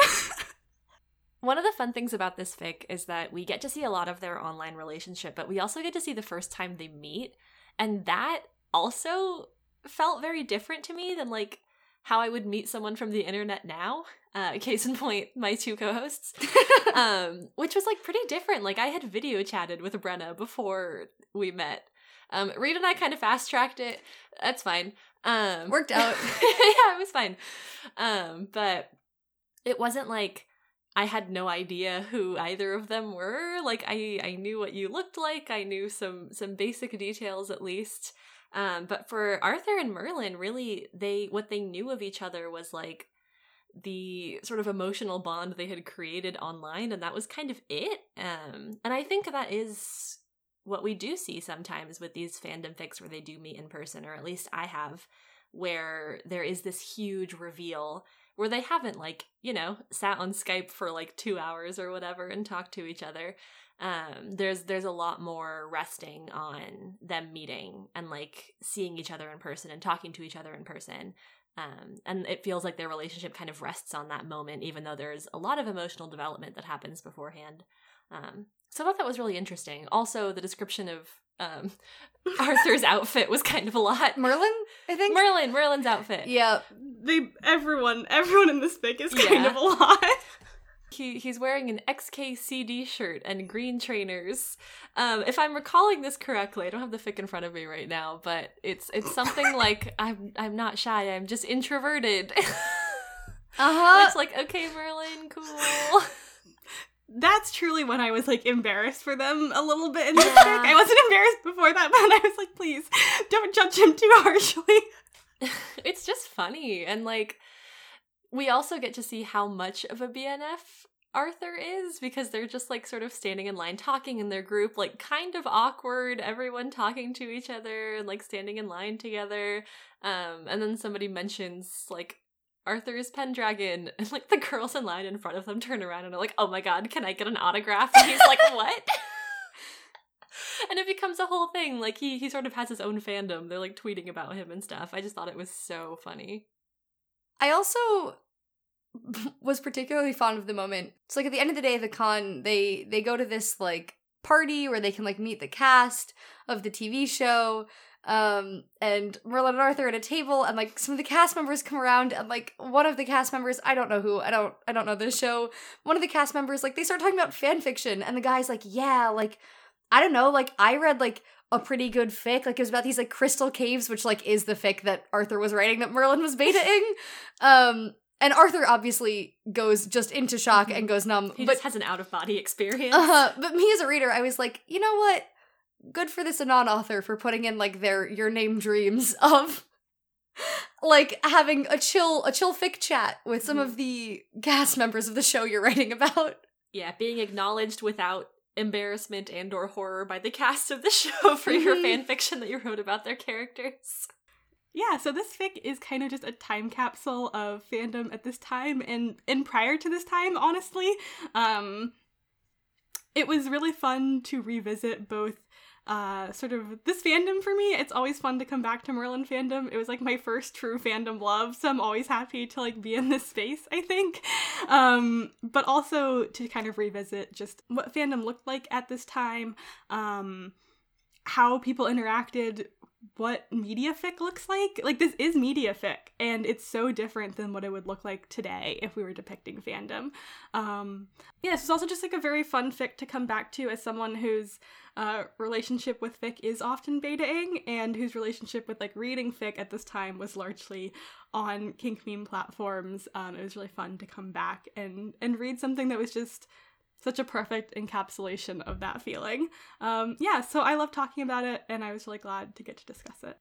A: One of the fun things about this fic is that we get to see a lot of their online relationship, but we also get to see the first time they meet. And that also felt very different to me than like how I would meet someone from the internet now. Uh, case in point, my two co-hosts, um, which was like pretty different. Like I had video chatted with Brenna before we met. Um, Reed and I kind of fast tracked it. That's fine. Um,
C: Worked out.
A: yeah, it was fine. Um, but it wasn't like I had no idea who either of them were. Like I I knew what you looked like. I knew some some basic details at least. Um, but for Arthur and Merlin, really they what they knew of each other was like the sort of emotional bond they had created online and that was kind of it. Um, and I think that is what we do see sometimes with these fandom fics where they do meet in person, or at least I have, where there is this huge reveal where they haven't like you know sat on skype for like two hours or whatever and talked to each other um there's there's a lot more resting on them meeting and like seeing each other in person and talking to each other in person um and it feels like their relationship kind of rests on that moment even though there's a lot of emotional development that happens beforehand um so i thought that was really interesting also the description of um arthur's outfit was kind of a lot
C: Merlin, I think.
A: merlin merlin's outfit
C: yeah.
B: they everyone everyone in this fic is kind
A: Yeah.
B: of a lot.
A: He he's wearing an XKCD shirt and green trainers. Um, if I'm recalling this correctly, I don't have the fic in front of me right now, but it's it's something like I'm I'm not shy, I'm just introverted.
C: Uh huh.
A: it's like okay, Merlin, cool.
B: That's truly when I was like embarrassed for them a little bit in this
A: Yeah.
B: fic. I wasn't embarrassed before that, but I was like, please don't judge him too harshly.
A: it's just funny and like we also get to see how much of a BNF Arthur is because they're just like sort of standing in line talking in their group, like kind of awkward, everyone talking to each other and like standing in line together. Um, and then somebody mentions like Arthur's Pendragon, and like the girls in line in front of them turn around and are like, "Oh my god, can I get an autograph?" And he's like, "What?" and it becomes a whole thing. Like he he sort of has his own fandom. They're like tweeting about him and stuff. I just thought it was so funny.
C: I also was particularly fond of the moment. So like at the end of the day of the con, they they go to this like party where they can like meet the cast of the TV show. Um and Merlin and Arthur at a table and like some of the cast members come around and like one of the cast members, I don't know who, I don't I don't know this show. One of the cast members like they start talking about fan fiction and the guy's like, "Yeah, like I don't know, like I read like a pretty good fic. Like it was about these like crystal caves, which like is the fic that Arthur was writing that Merlin was betaing. um, and Arthur obviously goes just into shock and goes numb.
A: He
C: but
A: just has an out of body experience.
C: uh, but me as a reader, I was like, you know what? Good for this anon author for putting in like their your name dreams of like having a chill a chill fic chat with some
A: Mhm.
C: of the cast members of the show you're writing about.
A: yeah, being acknowledged without embarrassment and or horror by the cast of the show for your
C: Mhm.
A: fan fiction that you wrote about their characters.
B: Yeah, so this fic is kind of just a time capsule of fandom at this time and and prior to this time, honestly. Um it was really fun to revisit both uh sort of this fandom for me. It's always fun to come back to Merlin fandom. It was like my first true fandom love, so I'm always happy to like be in this space, I think. Um but also to kind of revisit just what fandom looked like at this time. Um how people interacted what media fic looks like. Like this is media fic, and it's so different than what it would look like today if we were depicting fandom. Um, yeah, this is also just like a very fun fic to come back to as someone whose uh, relationship with fic is often betaing, and whose relationship with like reading fic at this time was largely on kink meme platforms. Um, it was really fun to come back and and read something that was just such a perfect encapsulation of that feeling. Um, yeah, so I love talking about it, and I was really glad to get to discuss it.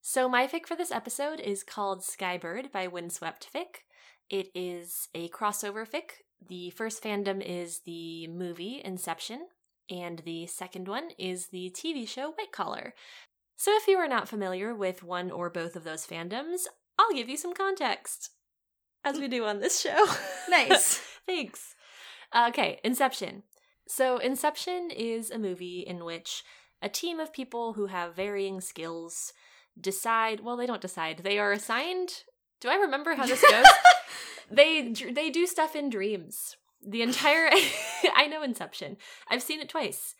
A: So, my fic for this episode is called Skybird by Windswept Fic. It is a crossover fic. The first fandom is the movie Inception, and the second one is the TV show White Collar. So, if you are not familiar with one or both of those fandoms, I'll give you some context, as we do on this show.
C: Nice.
A: Thanks. Okay, Inception. So, Inception is a movie in which a team of people who have varying skills decide, well, they don't decide, they are assigned. Do I remember how this goes? they they do stuff in dreams. The entire I know Inception. I've seen it twice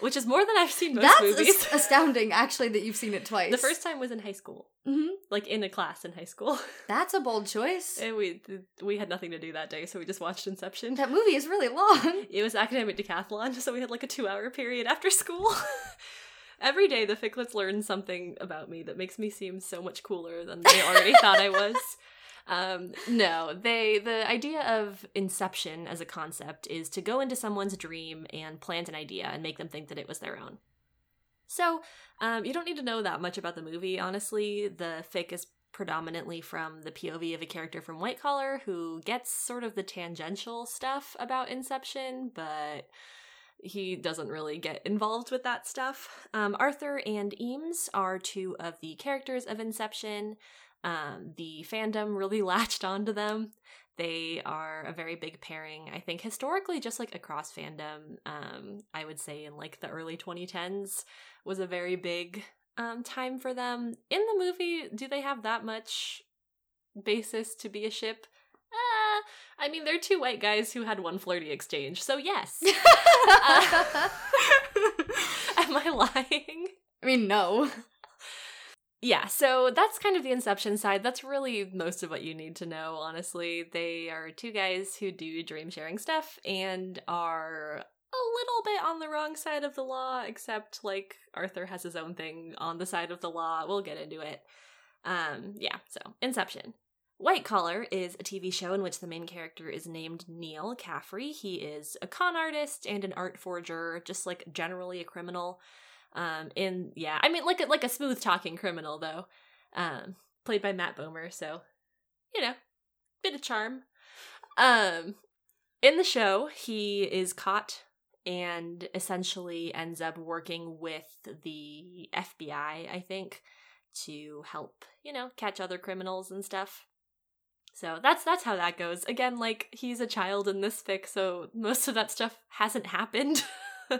A: which is more than I've seen most
C: That's
A: movies.
C: as- astounding, actually, that you've seen it twice.
A: the first time was in high school,
C: hmm
A: like in a class in high school.
C: That's a bold choice.
A: and we we had nothing to do that day, so we just watched Inception.
C: That movie is really long.
A: It was academic decathlon, so we had like a two hour period after school. Every day, the Ficklets learn something about me that makes me seem so much cooler than they already thought I was. Um, no, they the idea of inception as a concept is to go into someone's dream and plant an idea and make them think that it was their own. So, um, you don't need to know that much about the movie, honestly. The fic is predominantly from the POV of a character from White Collar who gets sort of the tangential stuff about Inception, but he doesn't really get involved with that stuff. Um, Arthur and Eames are two of the characters of Inception. Um, the fandom really latched onto them. They are a very big pairing. I think historically, just like across fandom, um, I would say in like the early 2010s was a very big um, time for them. In the movie, do they have that much basis to be a ship? Uh, I mean, they're two white guys who had one flirty exchange, so yes. Uh, am I lying?
C: I mean, no.
A: Yeah, so that's kind of the Inception side. That's really most of what you need to know, honestly. They are two guys who do dream sharing stuff and are a little bit on the wrong side of the law, except like Arthur has his own thing on the side of the law. We'll get into it. Um, yeah, so Inception. White Collar is a TV show in which the main character is named Neal Caffrey. He is a con artist and an art forger, just like generally a criminal. Um, in yeah, I mean like a, like a smooth talking criminal though. Um, played by Matt Bomer, so you know, bit of charm. Um, in the show, he is caught and essentially ends up working with the FBI, I think, to help, you know, catch other criminals and stuff. So that's that's how that goes. Again, like he's a child in this fic, so most of that stuff hasn't happened.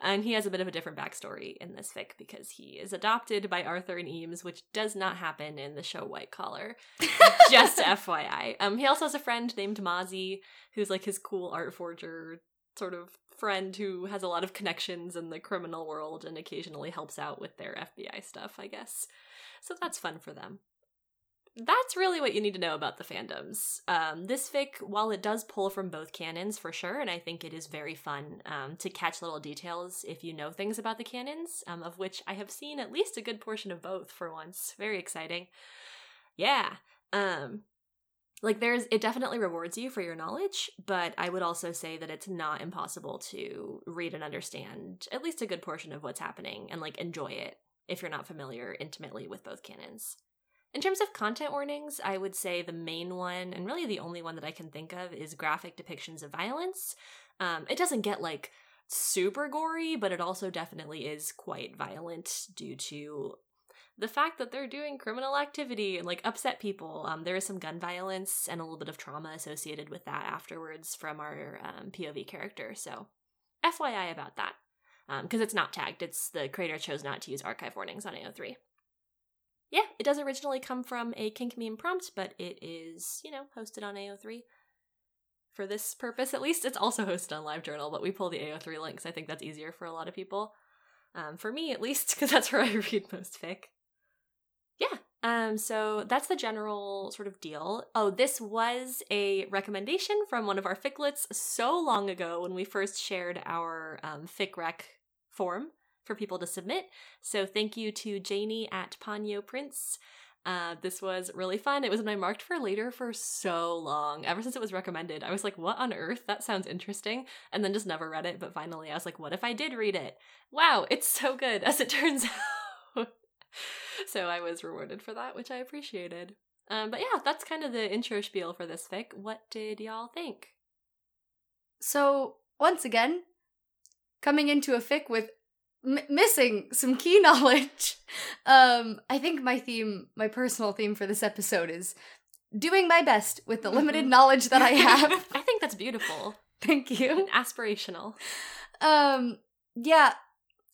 A: and he has a bit of a different backstory in this fic because he is adopted by Arthur and Eames, which does not happen in the show White Collar. Just FYI. Um, he also has a friend named Mozzie, who's like his cool art forger sort of friend who has a lot of connections in the criminal world and occasionally helps out with their FBI stuff, I guess. So that's fun for them that's really what you need to know about the fandoms. Um, this fic, while it does pull from both canons for sure, and I think it is very fun um, to catch little details if you know things about the canons, um, of which I have seen at least a good portion of both for once. Very exciting. Yeah. Um, like there's it definitely rewards you for your knowledge, but I would also say that it's not impossible to read and understand at least a good portion of what's happening and like enjoy it if you're not familiar intimately with both canons. In terms of content warnings, I would say the main one, and really the only one that I can think of, is graphic depictions of violence. Um, it doesn't get like super gory, but it also definitely is quite violent due to the fact that they're doing criminal activity and like upset people. Um, there is some gun violence and a little bit of trauma associated with that afterwards from our um, POV character. So, FYI about that, because um, it's not tagged. It's the creator chose not to use archive warnings on AO3. Yeah, it does originally come from a kink meme prompt, but it is, you know, hosted on AO3. For this purpose, at least, it's also hosted on LiveJournal, but we pull the AO3 links. I think that's easier for a lot of people. Um, for me, at least, because that's where I read most fic. Yeah, um, so that's the general sort of deal. Oh, this was a recommendation from one of our ficlets so long ago when we first shared our um, fic rec form for people to submit. So thank you to Janie at Ponyo Prince. Uh, this was really fun. It was one I marked for later for so long. Ever since it was recommended, I was like, what on earth? That sounds interesting. And then just never read it. But finally, I was like, what if I did read it? Wow, it's so good, as it turns out. so I was rewarded for that, which I appreciated. Um, but yeah, that's kind of the intro spiel for this fic. What did y'all think?
C: So, once again, coming into a fic with m- missing some key knowledge. Um, I think my theme, my personal theme for this episode is doing my best with the limited
A: Mhm.
C: knowledge that I have.
A: I think that's beautiful
C: Thank you.
A: and aspirational.
C: Um, yeah,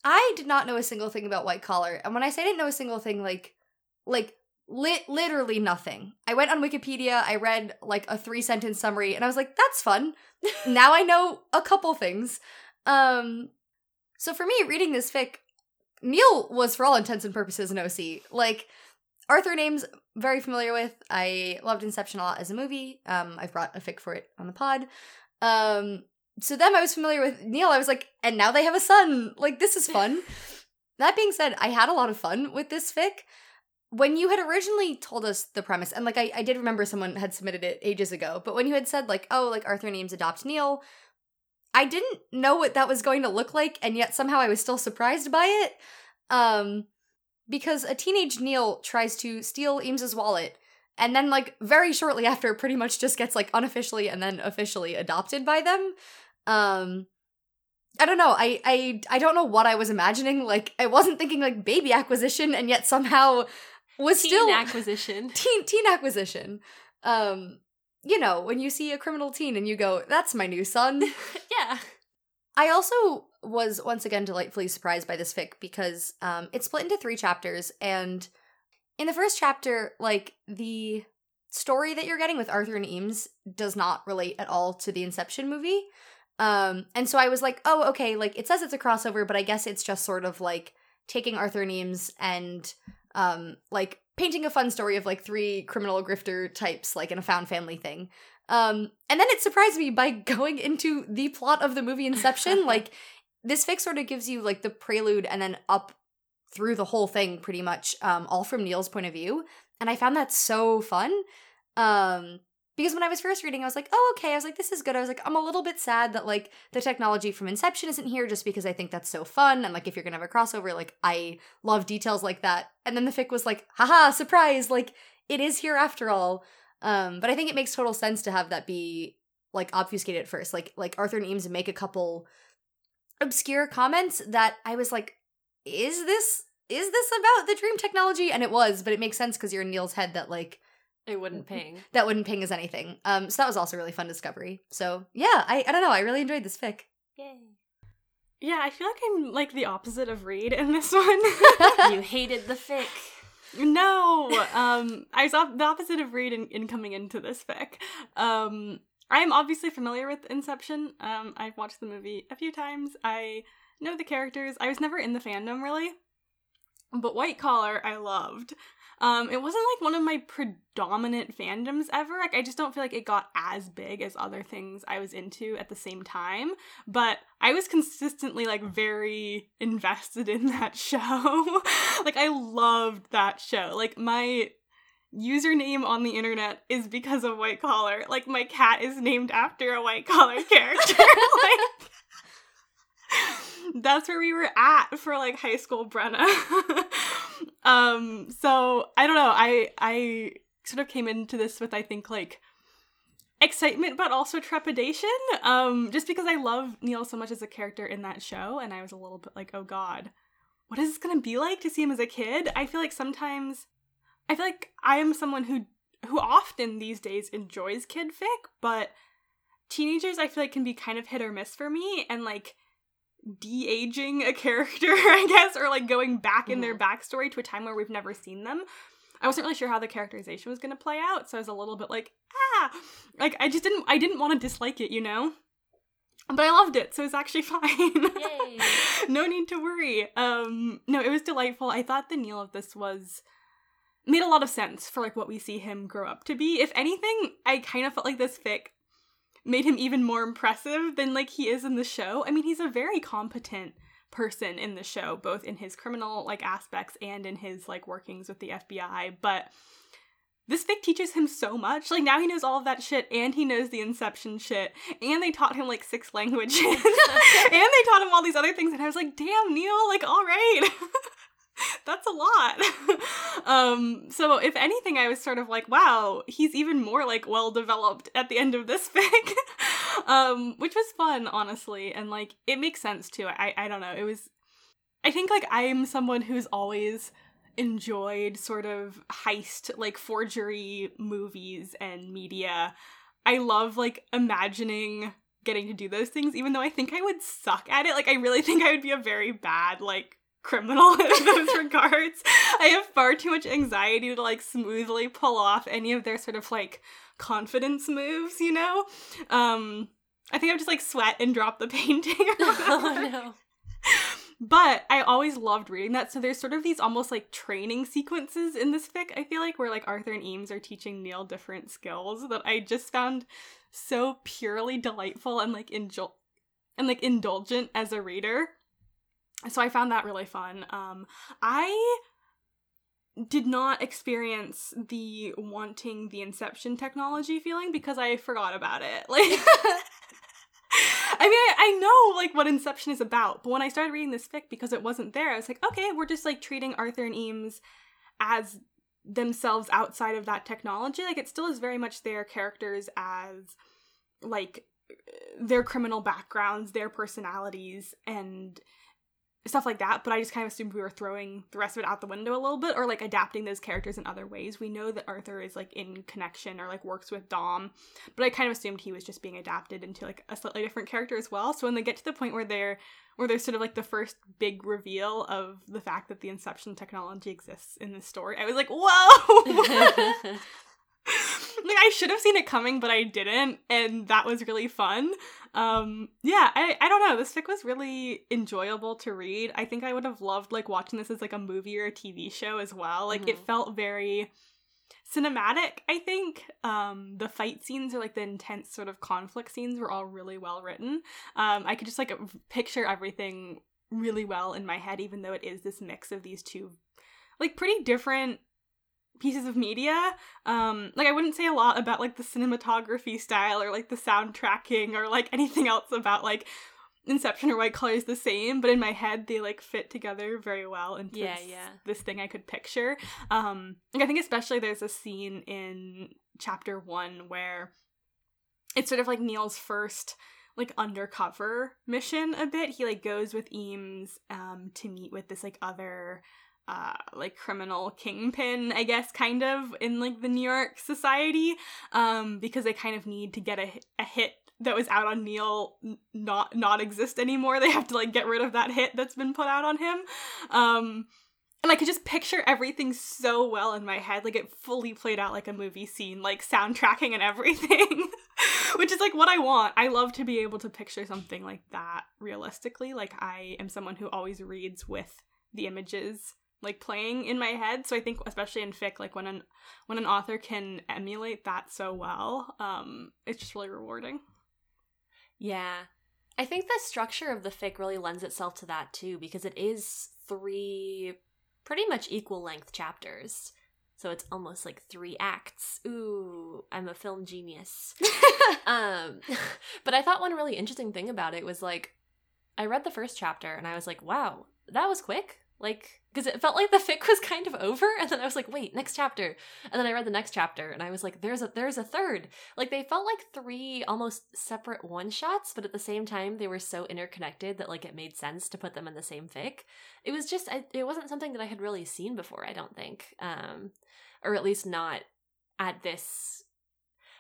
C: I did not know a single thing about white collar, and when I say I didn't know a single thing, like, like lit literally nothing. I went on Wikipedia, I read like a three sentence summary, and I was like, that's fun. now I know a couple things. Um, so for me, reading this fic, Neal was for all intents and purposes an OC. Like Arthur names very familiar with. I loved Inception a lot as a movie. Um, I've brought a fic for it on the pod. Um, so them I was familiar with. Neal, I was like, and now they have a son. Like this is fun. that being said, I had a lot of fun with this fic. When you had originally told us the premise, and like I, I did remember someone had submitted it ages ago, but when you had said like, oh, like Arthur names adopt Neal, I didn't know what that was going to look like, and yet somehow I was still surprised by it. Um, because a teenage Neal tries to steal Eames's wallet, and then like very shortly after, pretty much just gets like unofficially and then officially adopted by them. Um, I don't know. I I I don't know what I was imagining. Like I wasn't thinking like baby acquisition, and yet somehow was
A: Teen
C: still
A: acquisition.
C: teen teen acquisition. Um, you know, when you see a criminal teen and you go, "That's my new son."
A: yeah.
C: I also was once again delightfully surprised by this fic because um, it's split into three chapters, and in the first chapter, like the story that you're getting with Arthur and Eames does not relate at all to the Inception movie. Um, and so I was like, oh, okay, like it says it's a crossover, but I guess it's just sort of like taking Arthur and Eames and um, like painting a fun story of like three criminal grifter types, like in a found family thing. Um, and then it surprised me by going into the plot of the movie Inception. like this fic sort of gives you like the prelude and then up through the whole thing pretty much, um, all from Neal's point of view. And I found that so fun. Um, because when I was first reading, I was like, oh, okay. I was like, this is good. I was like, I'm a little bit sad that like the technology from Inception isn't here just because I think that's so fun. And like, if you're gonna have a crossover, like, I love details like that. And then the fic was like, haha, surprise, like, it is here after all. Um, but I think it makes total sense to have that be like obfuscated at first. Like, like Arthur and Eames make a couple obscure comments that I was like, is this is this about the dream technology? And it was, but it makes sense because you're in Neal's head that like
A: It wouldn't ping.
C: that wouldn't ping as anything. Um, so that was also a really fun discovery. So yeah, I, I don't know, I really enjoyed this fic.
A: Yay.
B: Yeah, I feel like I'm like the opposite of Reed in this one.
A: you hated the fic.
B: no, um, I was op- the opposite of Reed in, in coming into this fic. Um, I'm obviously familiar with Inception. Um, I've watched the movie a few times. I know the characters. I was never in the fandom really, but White Collar I loved. Um, it wasn't like one of my predominant fandoms ever. Like I just don't feel like it got as big as other things I was into at the same time. But I was consistently like very invested in that show. like I loved that show. Like my username on the internet is because of white collar. Like my cat is named after a white collar character. like that's where we were at for like high school Brenna. Um so I don't know. I I sort of came into this with I think like excitement but also trepidation um just because I love Neal so much as a character in that show and I was a little bit like oh god what is this going to be like to see him as a kid I feel like sometimes I feel like I am someone who who often these days enjoys kid fic but teenagers I feel like can be kind of hit or miss for me and like de-aging a character, I guess, or like going back in their backstory to a time where we've never seen them. I wasn't really sure how the characterization was going to play out, so I was a little bit like, ah, like I just didn't, I didn't want to dislike it, you know. But I loved it, so it's actually fine.
A: Yay.
B: no need to worry. Um, no, it was delightful. I thought the Neal of this was made a lot of sense for like what we see him grow up to be. If anything, I kind of felt like this fic made him even more impressive than like he is in the show. I mean, he's a very competent person in the show, both in his criminal like aspects and in his like workings with the FBI, but this fic teaches him so much. Like now he knows all of that shit and he knows the inception shit. And they taught him like six languages. and they taught him all these other things and I was like, "Damn, Neal, like all right." That's a lot. um so if anything I was sort of like, "Wow, he's even more like well developed at the end of this fic." um which was fun, honestly, and like it makes sense too. I I don't know. It was I think like I'm someone who's always enjoyed sort of heist like forgery movies and media. I love like imagining getting to do those things even though I think I would suck at it. Like I really think I would be a very bad like criminal in those regards. I have far too much anxiety to like smoothly pull off any of their sort of like confidence moves, you know? Um I think I would just like sweat and drop the painting
A: oh no.
B: But I always loved reading that. So there's sort of these almost like training sequences in this fic, I feel like, where like Arthur and Eames are teaching Neal different skills that I just found so purely delightful and like indul- and like indulgent as a reader. So I found that really fun. Um I did not experience the wanting the inception technology feeling because I forgot about it. Like I mean, I, I know like what Inception is about, but when I started reading this fic because it wasn't there, I was like, okay, we're just like treating Arthur and Eames as themselves outside of that technology. Like it still is very much their characters as like their criminal backgrounds, their personalities, and stuff like that. But I just kind of assumed we were throwing the rest of it out the window a little bit, or like adapting those characters in other ways. We know that Arthur is like in connection or like works with Dom, but I kind of assumed he was just being adapted into like a slightly different character as well. So when they get to the point where they're where there's sort of like the first big reveal of the fact that the Inception technology exists in this story, I was like, whoa! like I should have seen it coming, but I didn't, and that was really fun. Um, yeah, I I don't know. This fic was really enjoyable to read. I think I would have loved like watching this as like a movie or a TV show as well. Like it
A: Mhm.
B: felt very cinematic. I think um the fight scenes or like the intense sort of conflict scenes were all really well written. Um, I could just like picture everything really well in my head, even though it is this mix of these two like pretty different pieces of media. Um, like I wouldn't say a lot about like the cinematography style or like the soundtracking or like anything else about like Inception or White Collar is the same, but in my head they like fit together very well into
A: Yeah,
B: this,
A: yeah.
B: this thing I could picture. Um, like I think especially there's a scene in chapter one where it's sort of like Neal's first like undercover mission a bit. He like goes with Eames um to meet with this like other uh like criminal kingpin i guess kind of in like the new york society um because they kind of need to get a, a hit that was out on neal not not exist anymore they have to like get rid of that hit that's been put out on him um and I could just picture everything so well in my head. Like it fully played out like a movie scene, like soundtracking and everything. Which is like what I want. I love to be able to picture something like that realistically. Like I am someone who always reads with the images like playing in my head. So I think especially in fic, like when an when an author can emulate that so well, um, it's just really rewarding.
A: Yeah. I think the structure of the fic really lends itself to that too, because it is three pretty much equal length chapters. So it's almost like three acts. Ooh, I'm a film genius. um, but I thought one really interesting thing about it was like, I read the first chapter and I was like, wow, that was quick. Like, because it felt like the fic was kind of over, and then I was like, wait, next chapter. And then I read the next chapter and I was like, there's a there's a third. Like they felt like three almost separate one shots, but at the same time they were so interconnected that like it made sense to put them in the same fic. It was just I, it wasn't something that I had really seen before, I don't think. Um or at least not at this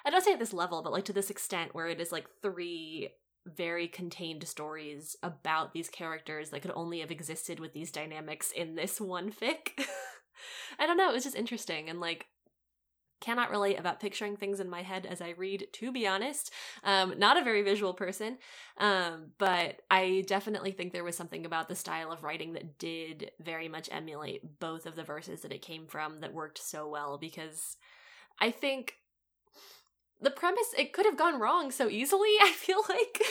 A: I don't say at this level, but like to this extent where it is like three very contained stories about these characters that could only have existed with these dynamics in this one fic. I don't know, it was just interesting and like cannot relate about picturing things in my head as I read, to be honest. Um, not a very visual person, um, but I definitely think there was something about the style of writing that did very much emulate both of the verses that it came from that worked so well because I think the premise it could have gone wrong so easily i feel like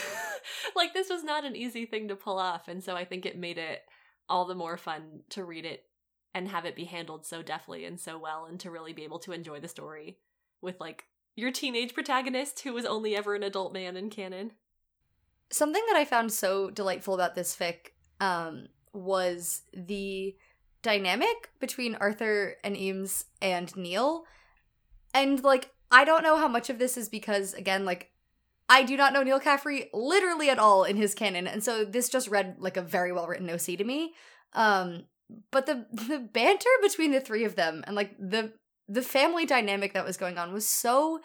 A: like this was not an easy thing to pull off and so i think it made it all the more fun to read it and have it be handled so deftly and so well and to really be able to enjoy the story with like your teenage protagonist who was only ever an adult man in canon.
C: Something that I found so delightful about this fic um, was the dynamic between Arthur and Eames and Neil. And like, I don't know how much of this is because, again, like, I do not know Neal Caffrey literally at all in his canon, and so this just read like a very well written OC to me. Um, but the the banter between the three of them and like the the family dynamic that was going on was so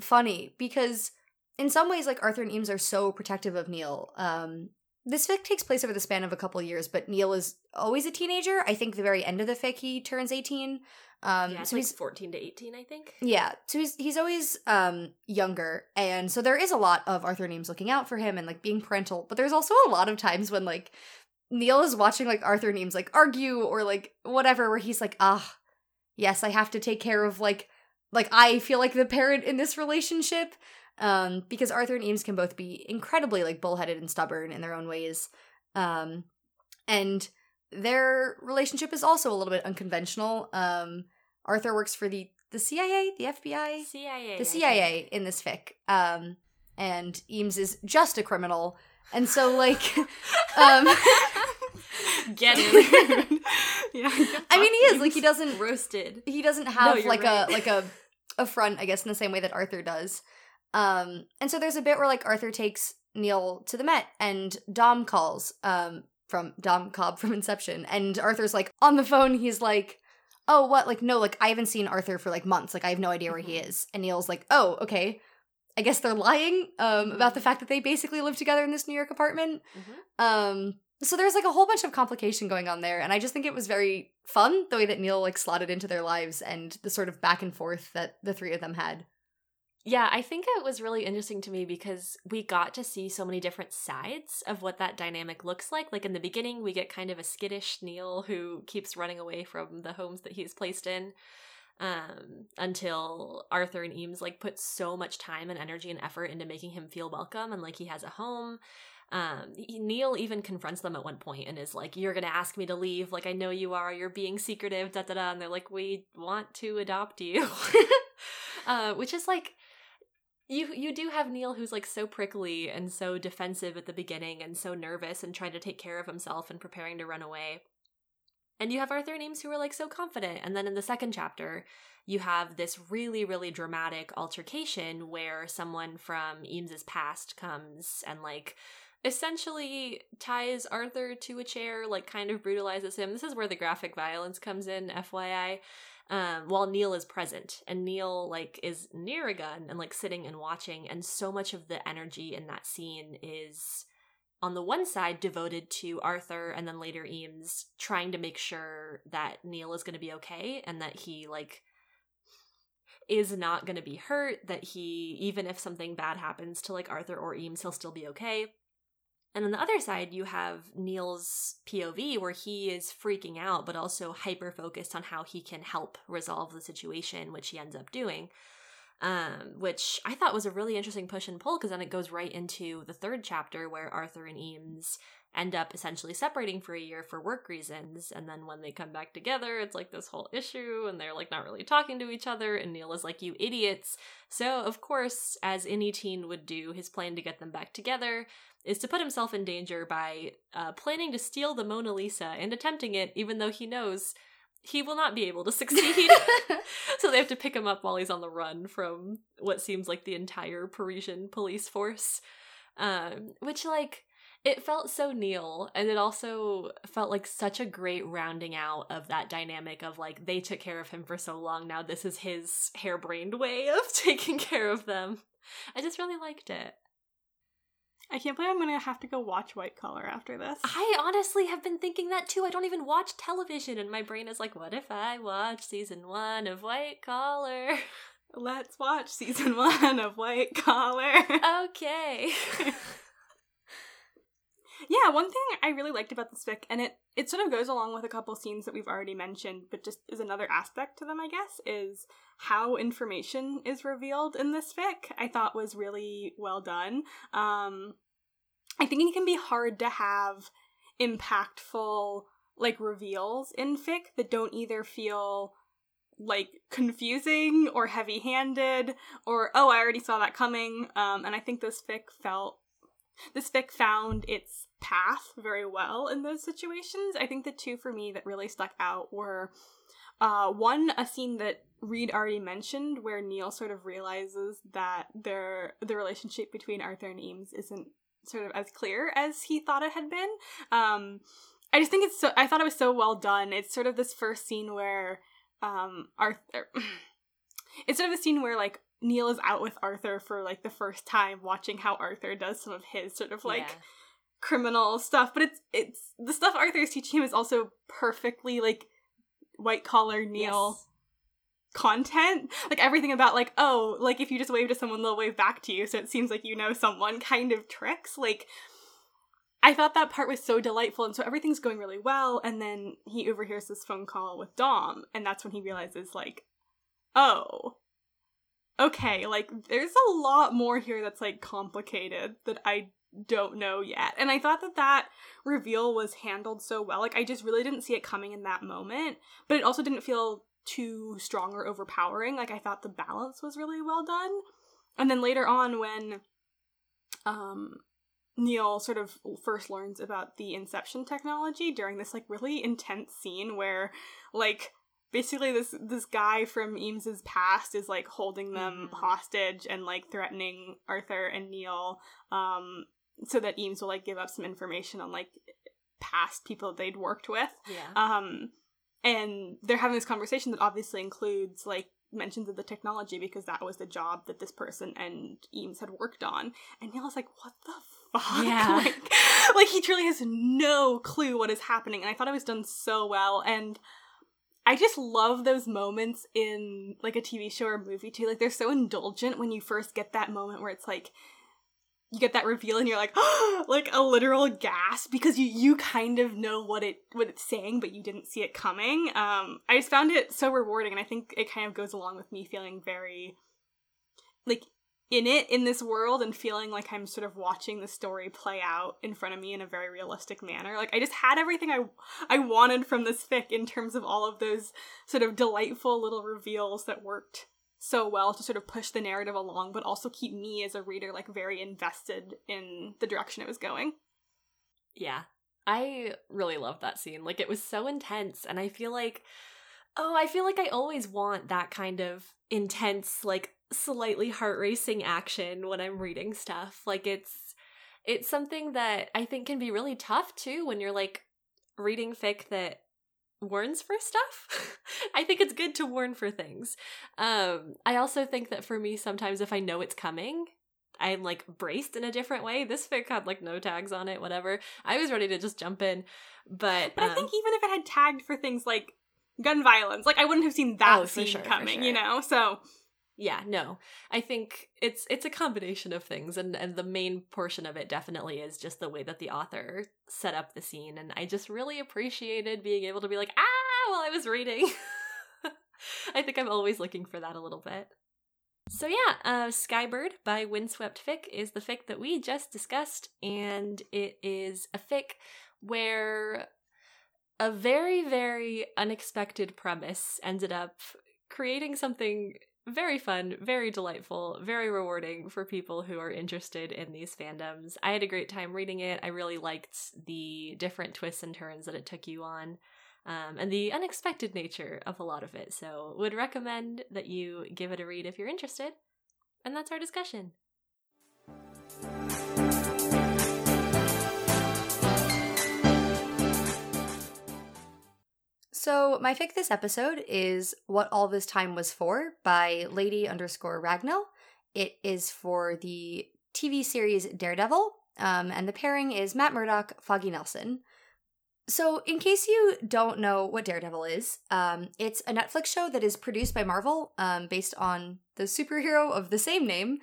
C: funny because in some ways like Arthur and Eames are so protective of Neal. Um this fic takes place over the span of a couple years, but Neal is always a teenager. I think the very end of the fic he turns 18.
A: Um yeah, so like he's 14 to 18, I think.
C: Yeah. So he's he's always um younger and so there is a lot of Arthur and Eames looking out for him and like being parental, but there's also a lot of times when like Neal is watching like Arthur and Eames like argue or like whatever, where he's like, ah, yes, I have to take care of like like I feel like the parent in this relationship. Um, because Arthur and Eames can both be incredibly like bullheaded and stubborn in their own ways. Um, and their relationship is also a little bit unconventional. Um, Arthur works for the the CIA, the FBI,
A: CIA,
C: the CIA in this fic. Um, and Eames is just a criminal and so like um
A: get him.
C: yeah. I mean he is like he doesn't
A: roasted.
C: He doesn't have no, like right. a like a a front, I guess, in the same way that Arthur does. Um and so there's a bit where like Arthur takes Neal to the Met and Dom calls um from Dom Cobb from Inception and Arthur's like on the phone he's like oh what like no like I haven't seen Arthur for like months like I have no idea where mm-hmm. he is and Neal's like oh okay I guess they're lying um, about the mm-hmm. fact that they basically live together in this New York apartment. Mm-hmm. Um, so there's like a whole bunch of complication going on there, and I just think it was very fun the way that Neal like slotted into their lives and the sort of back and forth that the three of them had.
A: Yeah, I think it was really interesting to me because we got to see so many different sides of what that dynamic looks like. Like in the beginning, we get kind of a skittish Neal who keeps running away from the homes that he's placed in um, until Arthur and Eames like put so much time and energy and effort into making him feel welcome and like he has a home. Um, Neal even confronts them at one point and is like, "You're gonna ask me to leave? Like I know you are. You're being secretive." Da da da. And they're like, "We want to adopt you," uh, which is like you you do have Neal who's like so prickly and so defensive at the beginning and so nervous and trying to take care of himself and preparing to run away. And you have Arthur and Eames who are like so confident. And then in the second chapter, you have this really, really dramatic altercation where someone from Eames's past comes and like essentially ties Arthur to a chair, like kind of brutalizes him. This is where the graphic violence comes in, FYI. Um, while Neal is present, and Neal like is near a gun and like sitting and watching, and so much of the energy in that scene is on the one side devoted to Arthur and then later Eames trying to make sure that Neal is going to be okay and that he like is not going to be hurt that he even if something bad happens to like Arthur or Eames he'll still be okay. And on the other side you have Neal's POV where he is freaking out but also hyper focused on how he can help resolve the situation which he ends up doing um, which I thought was a really interesting push and pull because then it goes right into the third chapter where Arthur and Eames end up essentially separating for a year for work reasons. And then when they come back together, it's like this whole issue and they're like not really talking to each other. And Neal is like, you idiots. So, of course, as any teen would do, his plan to get them back together is to put himself in danger by uh, planning to steal the Mona Lisa and attempting it, even though he knows he will not be able to succeed. so they have to pick him up while he's on the run from what seems like the entire Parisian police force. Um, which like it felt so Neal, and it also felt like such a great rounding out of that dynamic of like they took care of him for so long. Now this is his harebrained way of taking care of them. I just really liked it.
B: I can't believe I'm gonna have to go watch White Collar after this.
A: I honestly have been thinking that too. I don't even watch television, and my brain is like, what if I watch season one of White Collar?
B: Let's watch season one of White Collar.
A: okay.
B: yeah, one thing I really liked about this fic, and it it sort of goes along with a couple scenes that we've already mentioned, but just is another aspect to them, I guess, is how information is revealed in this fic. I thought was really well done. Um, I think it can be hard to have impactful like reveals in fic that don't either feel like confusing or heavy-handed or oh I already saw that coming um and I think this fic felt this fic found its path very well in those situations. I think the two for me that really stuck out were uh, one, a scene that Reed already mentioned, where Neal sort of realizes that their the relationship between Arthur and Eames isn't sort of as clear as he thought it had been. Um, I just think it's so. I thought it was so well done. It's sort of this first scene where um, Arthur. it's sort of a scene where like Neal is out with Arthur for like the first time, watching how Arthur does some of his sort of like.
A: Yeah.
B: Criminal stuff but it's it's the stuff arthur is teaching him is also perfectly like white collar neal
A: Yes.
B: content like everything about like oh like if you just wave to someone they'll wave back to you so it seems like you know someone kind of tricks like i thought that part was so delightful and so everything's going really well and then he overhears this phone call with dom and that's when he realizes like oh okay like there's a lot more here that's like complicated that i don't know yet and i thought that that reveal was handled so well like i just really didn't see it coming in that moment but it also didn't feel too strong or overpowering. Like I thought the balance was really well done. And then later on when um Neal sort of first learns about the inception technology during this like really intense scene where like basically this this guy from Eames's past is like holding them
A: Mhm.
B: hostage and like threatening Arthur and Neal um so that Eames will like give up some information on like past people they'd worked with.
A: Yeah.
B: um and they're having this conversation that obviously includes like mentions of the technology because that was the job that this person and Eames had worked on. And Neal's like what the fuck?
A: Yeah.
B: like, like he truly has no clue what is happening and I thought it was done so well. And I just love those moments in like a TV show or movie too. Like they're so indulgent when you first get that moment where it's like you get that reveal and you're like like a literal gasp because you you kind of know what it what it's saying but you didn't see it coming. Um i just found it so rewarding and i think it kind of goes along with me feeling very like in it in this world and feeling like i'm sort of watching the story play out in front of me in a very realistic manner. Like i just had everything i i wanted from this fic in terms of all of those sort of delightful little reveals that worked so well to sort of push the narrative along but also keep me as a reader like very invested in the direction it was going
A: Yeah. I really love that scene. Like it was so intense and I feel like oh, I feel like I always want that kind of intense like slightly heart-racing action when I'm reading stuff. Like it's it's something that I think can be really tough too when you're like reading fic that warns for stuff. I think it's good to warn for things. Um I also think that for me sometimes if I know it's coming, I'm like braced in a different way. This fic had like no tags on it, whatever. I was ready to just jump in, but
B: but i
A: um,
B: think even if it had tagged for things like gun violence like i wouldn't have seen that
A: Oh,
B: scene
A: sure,
B: coming you know so
A: yeah, no. I think it's it's a combination of things, and and the main portion of it definitely is just the way that the author set up the scene, and I just really appreciated being able to be like ah while I was reading. I think I'm always looking for that a little bit. So yeah, uh, Skybird by Windswept Fic is the fic that we just discussed, and it is a fic where a very very unexpected premise ended up creating something very fun, very delightful, very rewarding for people who are interested in these fandoms. I had a great time reading it. I really liked the different twists and turns that it took you on. Um, and the unexpected nature of a lot of it. So, would recommend that you give it a read if you're interested. And that's our discussion.
C: So my fic this episode is What All This Time Was For by Lady underscore Ragnell. It is for the TV series Daredevil. Um, and the pairing is Matt Murdock, Foggy Nelson. So, in case you don't know what Daredevil is, um, it's a Netflix show that is produced by Marvel, um, based on the superhero of the same name.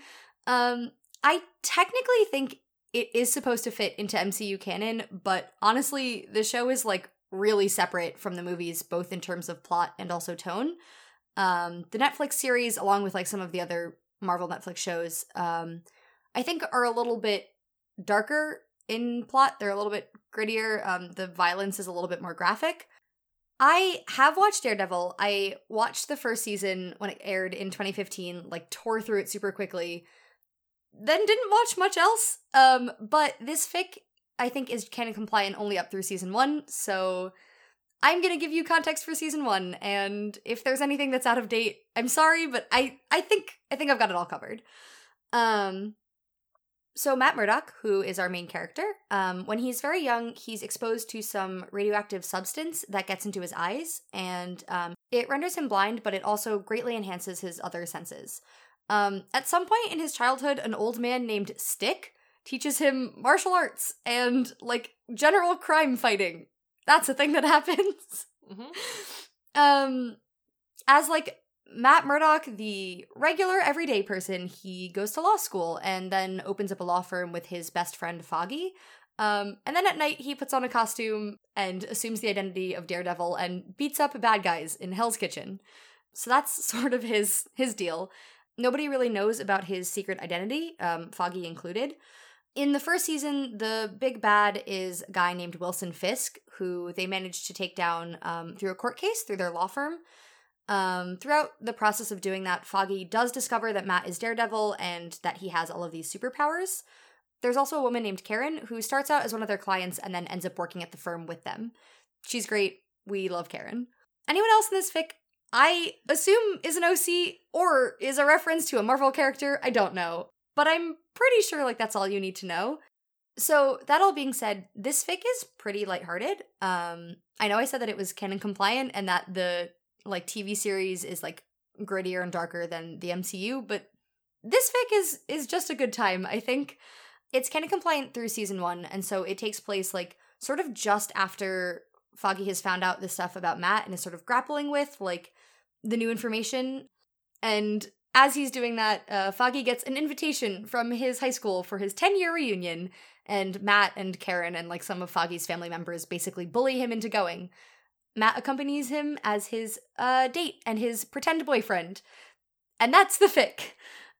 C: Um, I technically think it is supposed to fit into MCU canon, but honestly, the show is like really separate from the movies, both in terms of plot and also tone. Um, the Netflix series, along with like some of the other Marvel Netflix shows, um, I think are a little bit darker in plot. They're a little bit grittier. Um, the violence is a little bit more graphic. I have watched Daredevil. I watched the first season when it aired in 2015, like tore through it super quickly. Then didn't watch much else. Um, but this fic I think is canon compliant only up through season one, so I'm gonna give you context for season one, and if there's anything that's out of date, I'm sorry, but I I think I think I've got it all covered. Um, so Matt Murdock, who is our main character, um, when he's very young, he's exposed to some radioactive substance that gets into his eyes, and um, it renders him blind, but it also greatly enhances his other senses. Um, at some point in his childhood, an old man named Stick teaches him martial arts and like general crime fighting. That's a thing that happens.
A: Mm-hmm.
C: Um, as like Matt Murdock, the regular everyday person, he goes to law school and then opens up a law firm with his best friend Foggy. Um, and then at night, he puts on a costume and assumes the identity of Daredevil and beats up bad guys in Hell's Kitchen. So that's sort of his his deal. Nobody really knows about his secret identity, um, Foggy included. In the first season, the big bad is a guy named Wilson Fisk, who they managed to take down um, through a court case through their law firm. Um, throughout the process of doing that, Foggy does discover that Matt is Daredevil and that he has all of these superpowers. There's also a woman named Karen who starts out as one of their clients and then ends up working at the firm with them. She's great. We love Karen. Anyone else in this fic? I assume is an OC or is a reference to a Marvel character. I don't know. But I'm pretty sure like that's all you need to know. So that all being said, this fic is pretty lighthearted. Um, I know I said that it was canon compliant and that the like TV series is like grittier and darker than the MCU, but this fic is is just a good time. I think it's canon compliant through season one, and so it takes place like sort of just after Foggy has found out this stuff about Matt and is sort of grappling with like the new information. And as he's doing that, uh, Foggy gets an invitation from his high school for his 10 year reunion, and Matt and Karen and like some of Foggy's family members basically bully him into going. Matt accompanies him as his uh, date and his pretend boyfriend. And that's the fic.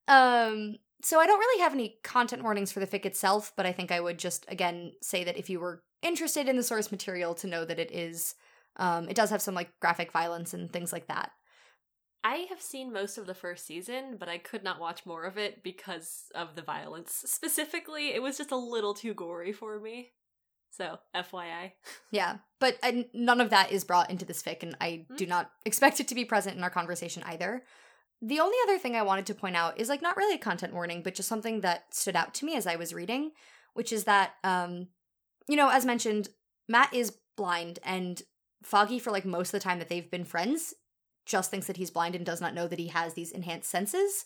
C: Um, so I don't really have any content warnings for the fic itself, but I think I would just again say that if you were interested in the source material to know that it is um, it does have some like graphic violence and things like that.
A: I have seen most of the first season, but I could not watch more of it because of the violence. Specifically, it was just a little too gory for me. So, FYI.
C: Yeah, but uh, none of that is brought into this fic, and I
A: Hmm.
C: do not expect it to be present in our conversation either. The only other thing I wanted to point out is like not really a content warning, but just something that stood out to me as I was reading, which is that, um, you know, as mentioned, Matt is blind, and Foggy, for like most of the time that they've been friends, just thinks that he's blind and does not know that he has these enhanced senses.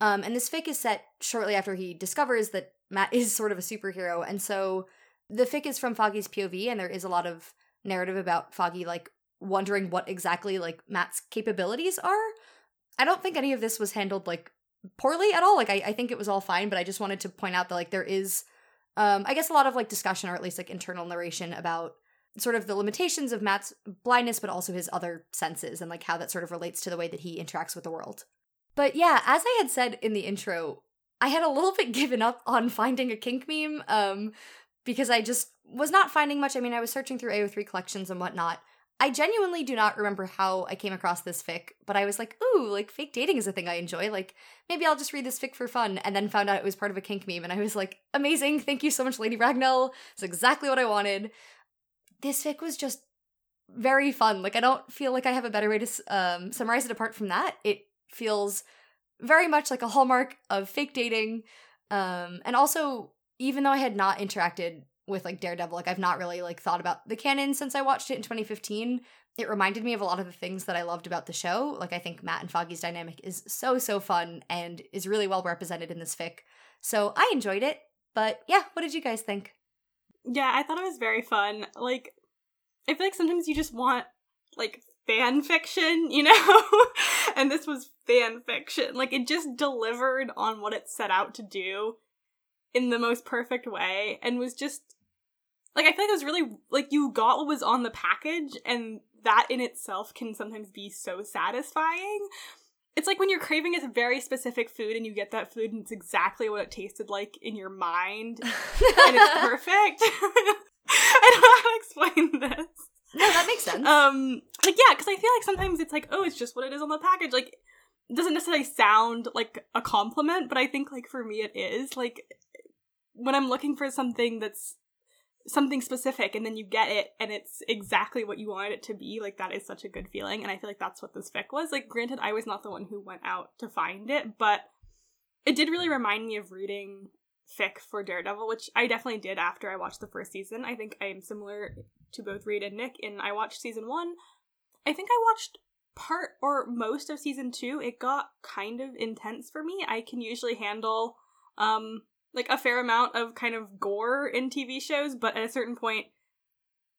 C: Um, and this fic is set shortly after he discovers that Matt is sort of a superhero, and so the fic is from Foggy's POV, and there is a lot of narrative about Foggy like wondering what exactly like Matt's capabilities are. I don't think any of this was handled like poorly at all. Like I, I think it was all fine, but I just wanted to point out that like there is um I guess a lot of like discussion or at least like internal narration about sort of the limitations of Matt's blindness, but also his other senses and like how that sort of relates to the way that he interacts with the world. But yeah, as I had said in the intro, I had a little bit given up on finding a kink meme. Um because I just was not finding much. I mean, I was searching through AO3 collections and whatnot. I genuinely do not remember how I came across this fic, but I was like, ooh, like fake dating is a thing I enjoy. Like, maybe I'll just read this fic for fun. And then found out it was part of a kink meme. And I was like, amazing. Thank you so much, Lady Ragnell. It's exactly what I wanted. This fic was just very fun. Like, I don't feel like I have a better way to um, summarize it apart from that. It feels very much like a hallmark of fake dating. Um, and also, even though I had not interacted with like Daredevil, like I've not really like thought about the canon since I watched it in 2015. It reminded me of a lot of the things that I loved about the show. Like I think Matt and Foggy's dynamic is so so fun and is really well represented in this fic. So I enjoyed it. But yeah, what did you guys think?
B: Yeah, I thought it was very fun. Like, I feel like sometimes you just want like fan fiction, you know? and this was fan fiction. Like, it just delivered on what it set out to do in the most perfect way and was just like I feel like it was really like you got what was on the package and that in itself can sometimes be so satisfying. It's like when you're craving a very specific food and you get that food and it's exactly what it tasted like in your mind and it's perfect. I don't know how to explain this.
C: No, that makes sense.
B: Um, like yeah, because I feel like sometimes it's like, oh, it's just what it is on the package. Like, it doesn't necessarily sound like a compliment, but I think like for me it is. Like, when I'm looking for something that's something specific and then you get it and it's exactly what you wanted it to be, like that is such a good feeling. And I feel like that's what this fic was. Like, granted, I was not the one who went out to find it, but it did really remind me of reading fic for Daredevil, which I definitely did after I watched the first season. I think I am similar to both Reed and Nick, and I watched season one. I think I watched part or most of season two. It got kind of intense for me. I can usually handle um like a fair amount of kind of gore in TV shows, but at a certain point,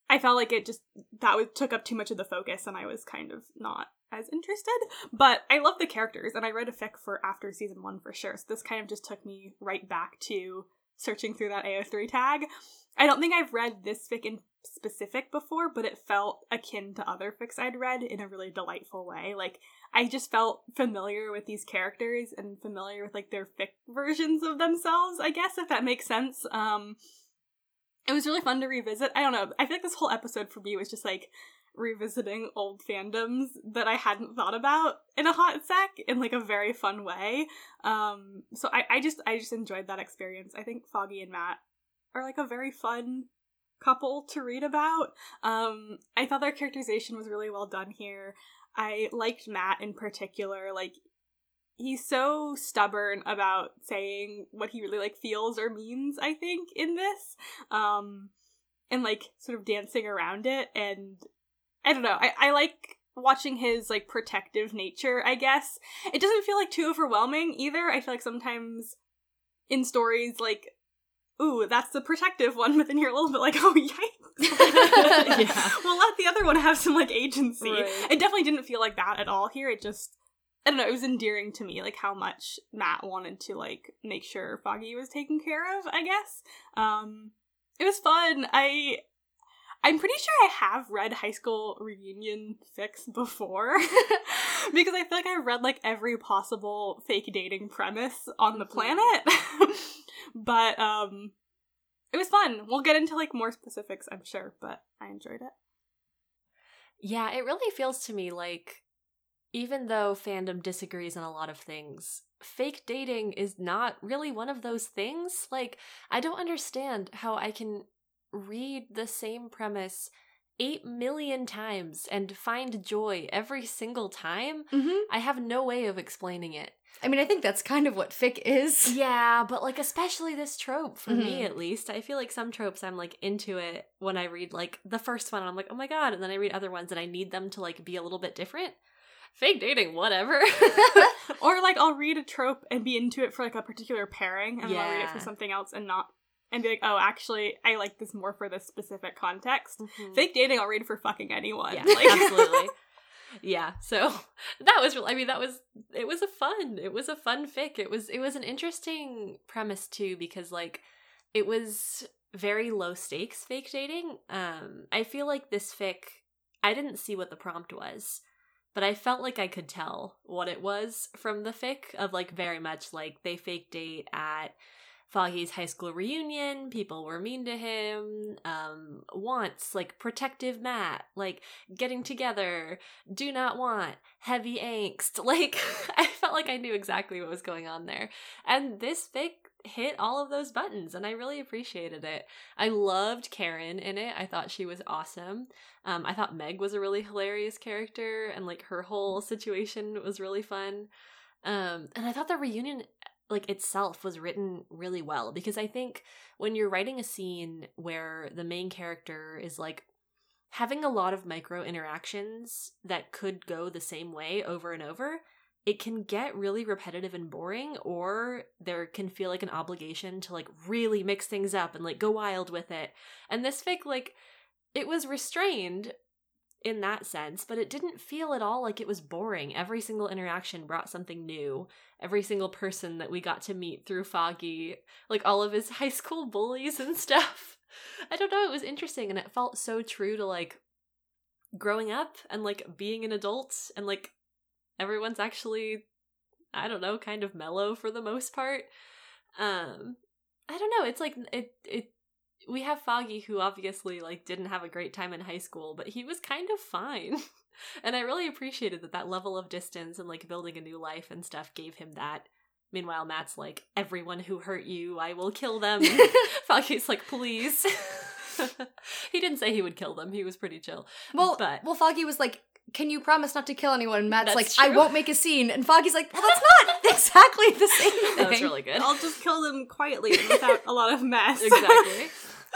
B: I felt like it just that was, took up too much of the focus, and I was kind of not as interested. But I love the characters, and I read a fic for after season one for sure. So this kind of just took me right back to searching through that AO3 tag. I don't think I've read this fic in specific before, but it felt akin to other fics I'd read in a really delightful way. Like I just felt familiar with these characters and familiar with like their fic versions of themselves, I guess if that makes sense. Um it was really fun to revisit. I don't know. I feel like this whole episode for me was just like revisiting old fandoms that I hadn't thought about in a hot sec in like a very fun way. Um so I, I just I just enjoyed that experience. I think Foggy and Matt are like a very fun couple to read about. Um, I thought their characterization was really well done here. I liked Matt in particular. Like, he's so stubborn about saying what he really like feels or means. I think in this, um, and like sort of dancing around it. And I don't know. I I like watching his like protective nature. I guess it doesn't feel like too overwhelming either. I feel like sometimes in stories like ooh, that's the protective one, but then you're a little bit like, oh, yikes. yeah. We'll let the other one have some like agency. Right. It definitely didn't feel like that at all here. It just, I don't know, it was endearing to me, like how much Matt wanted to like make sure Foggy was taken care of, I guess. Um, it was fun. I, I'm pretty sure I have read high school reunion fics before because I feel like I've read like every possible fake dating premise on the mm-hmm. planet. But um it was fun. We'll get into like more specifics, I'm sure, but I enjoyed it.
A: Yeah, it really feels to me like even though fandom disagrees on a lot of things, fake dating is not really one of those things. Like, I don't understand how I can read the same premise eight million times and find joy every single time. Mm-hmm. I have no way of explaining it.
C: I mean, I think that's kind of what fic is.
A: Yeah, but like especially this trope for mm-hmm. me at least. I feel like some tropes I'm like into it when I read like the first one and I'm like, "Oh my god." And then I read other ones and I need them to like be a little bit different. Fake dating, whatever.
B: or like I'll read a trope and be into it for like a particular pairing and yeah. I'll read it for something else and not and be like, oh, actually, I like this more for this specific context. Mm-hmm. Fake dating, I'll read for fucking anyone.
A: Yeah, like- absolutely. Yeah so that was real i mean that was it was a fun it was a fun fic. It was it was an interesting premise too because like it was very low stakes fake dating. Um i feel like this fic i didn't see what the prompt was but i felt like i could tell what it was from the fic of like very much like they fake date at Foggy's high school reunion, people were mean to him. Um, wants, like protective Matt, like getting together, do not want, heavy angst. Like, I felt like I knew exactly what was going on there. And this fic hit all of those buttons and I really appreciated it. I loved Karen in it. I thought she was awesome. Um, I thought Meg was a really hilarious character and like her whole situation was really fun. Um, and I thought the reunion like itself was written really well because I think when you're writing a scene where the main character is like having a lot of micro interactions that could go the same way over and over, it can get really repetitive and boring or there can feel like an obligation to like really mix things up and like go wild with it. And this fic like it was restrained in that sense but it didn't feel at all like it was boring. Every single interaction brought something new. Every single person that we got to meet through foggy like all of his high school bullies and stuff. I don't know it was interesting and it felt so true to like growing up and like being an adult and like everyone's actually I don't know, kind of mellow for the most part. Um I don't know, it's like it it we have Foggy who obviously like didn't have a great time in high school, but he was kind of fine. and I really appreciated that that level of distance and like building a new life and stuff gave him that. Meanwhile, Matt's like, everyone who hurt you, I will kill them. Foggy's like, please. he didn't say he would kill them. He was pretty chill.
C: Well,
A: but
C: well, Foggy was like, "Can you promise not to kill anyone?" And Matt's
A: That's
C: like, "I won't make a scene." And Foggy's like, "Well, that's not exactly the same thing."
A: that was really good.
B: I'll just kill them quietly and without a lot of mess.
A: exactly.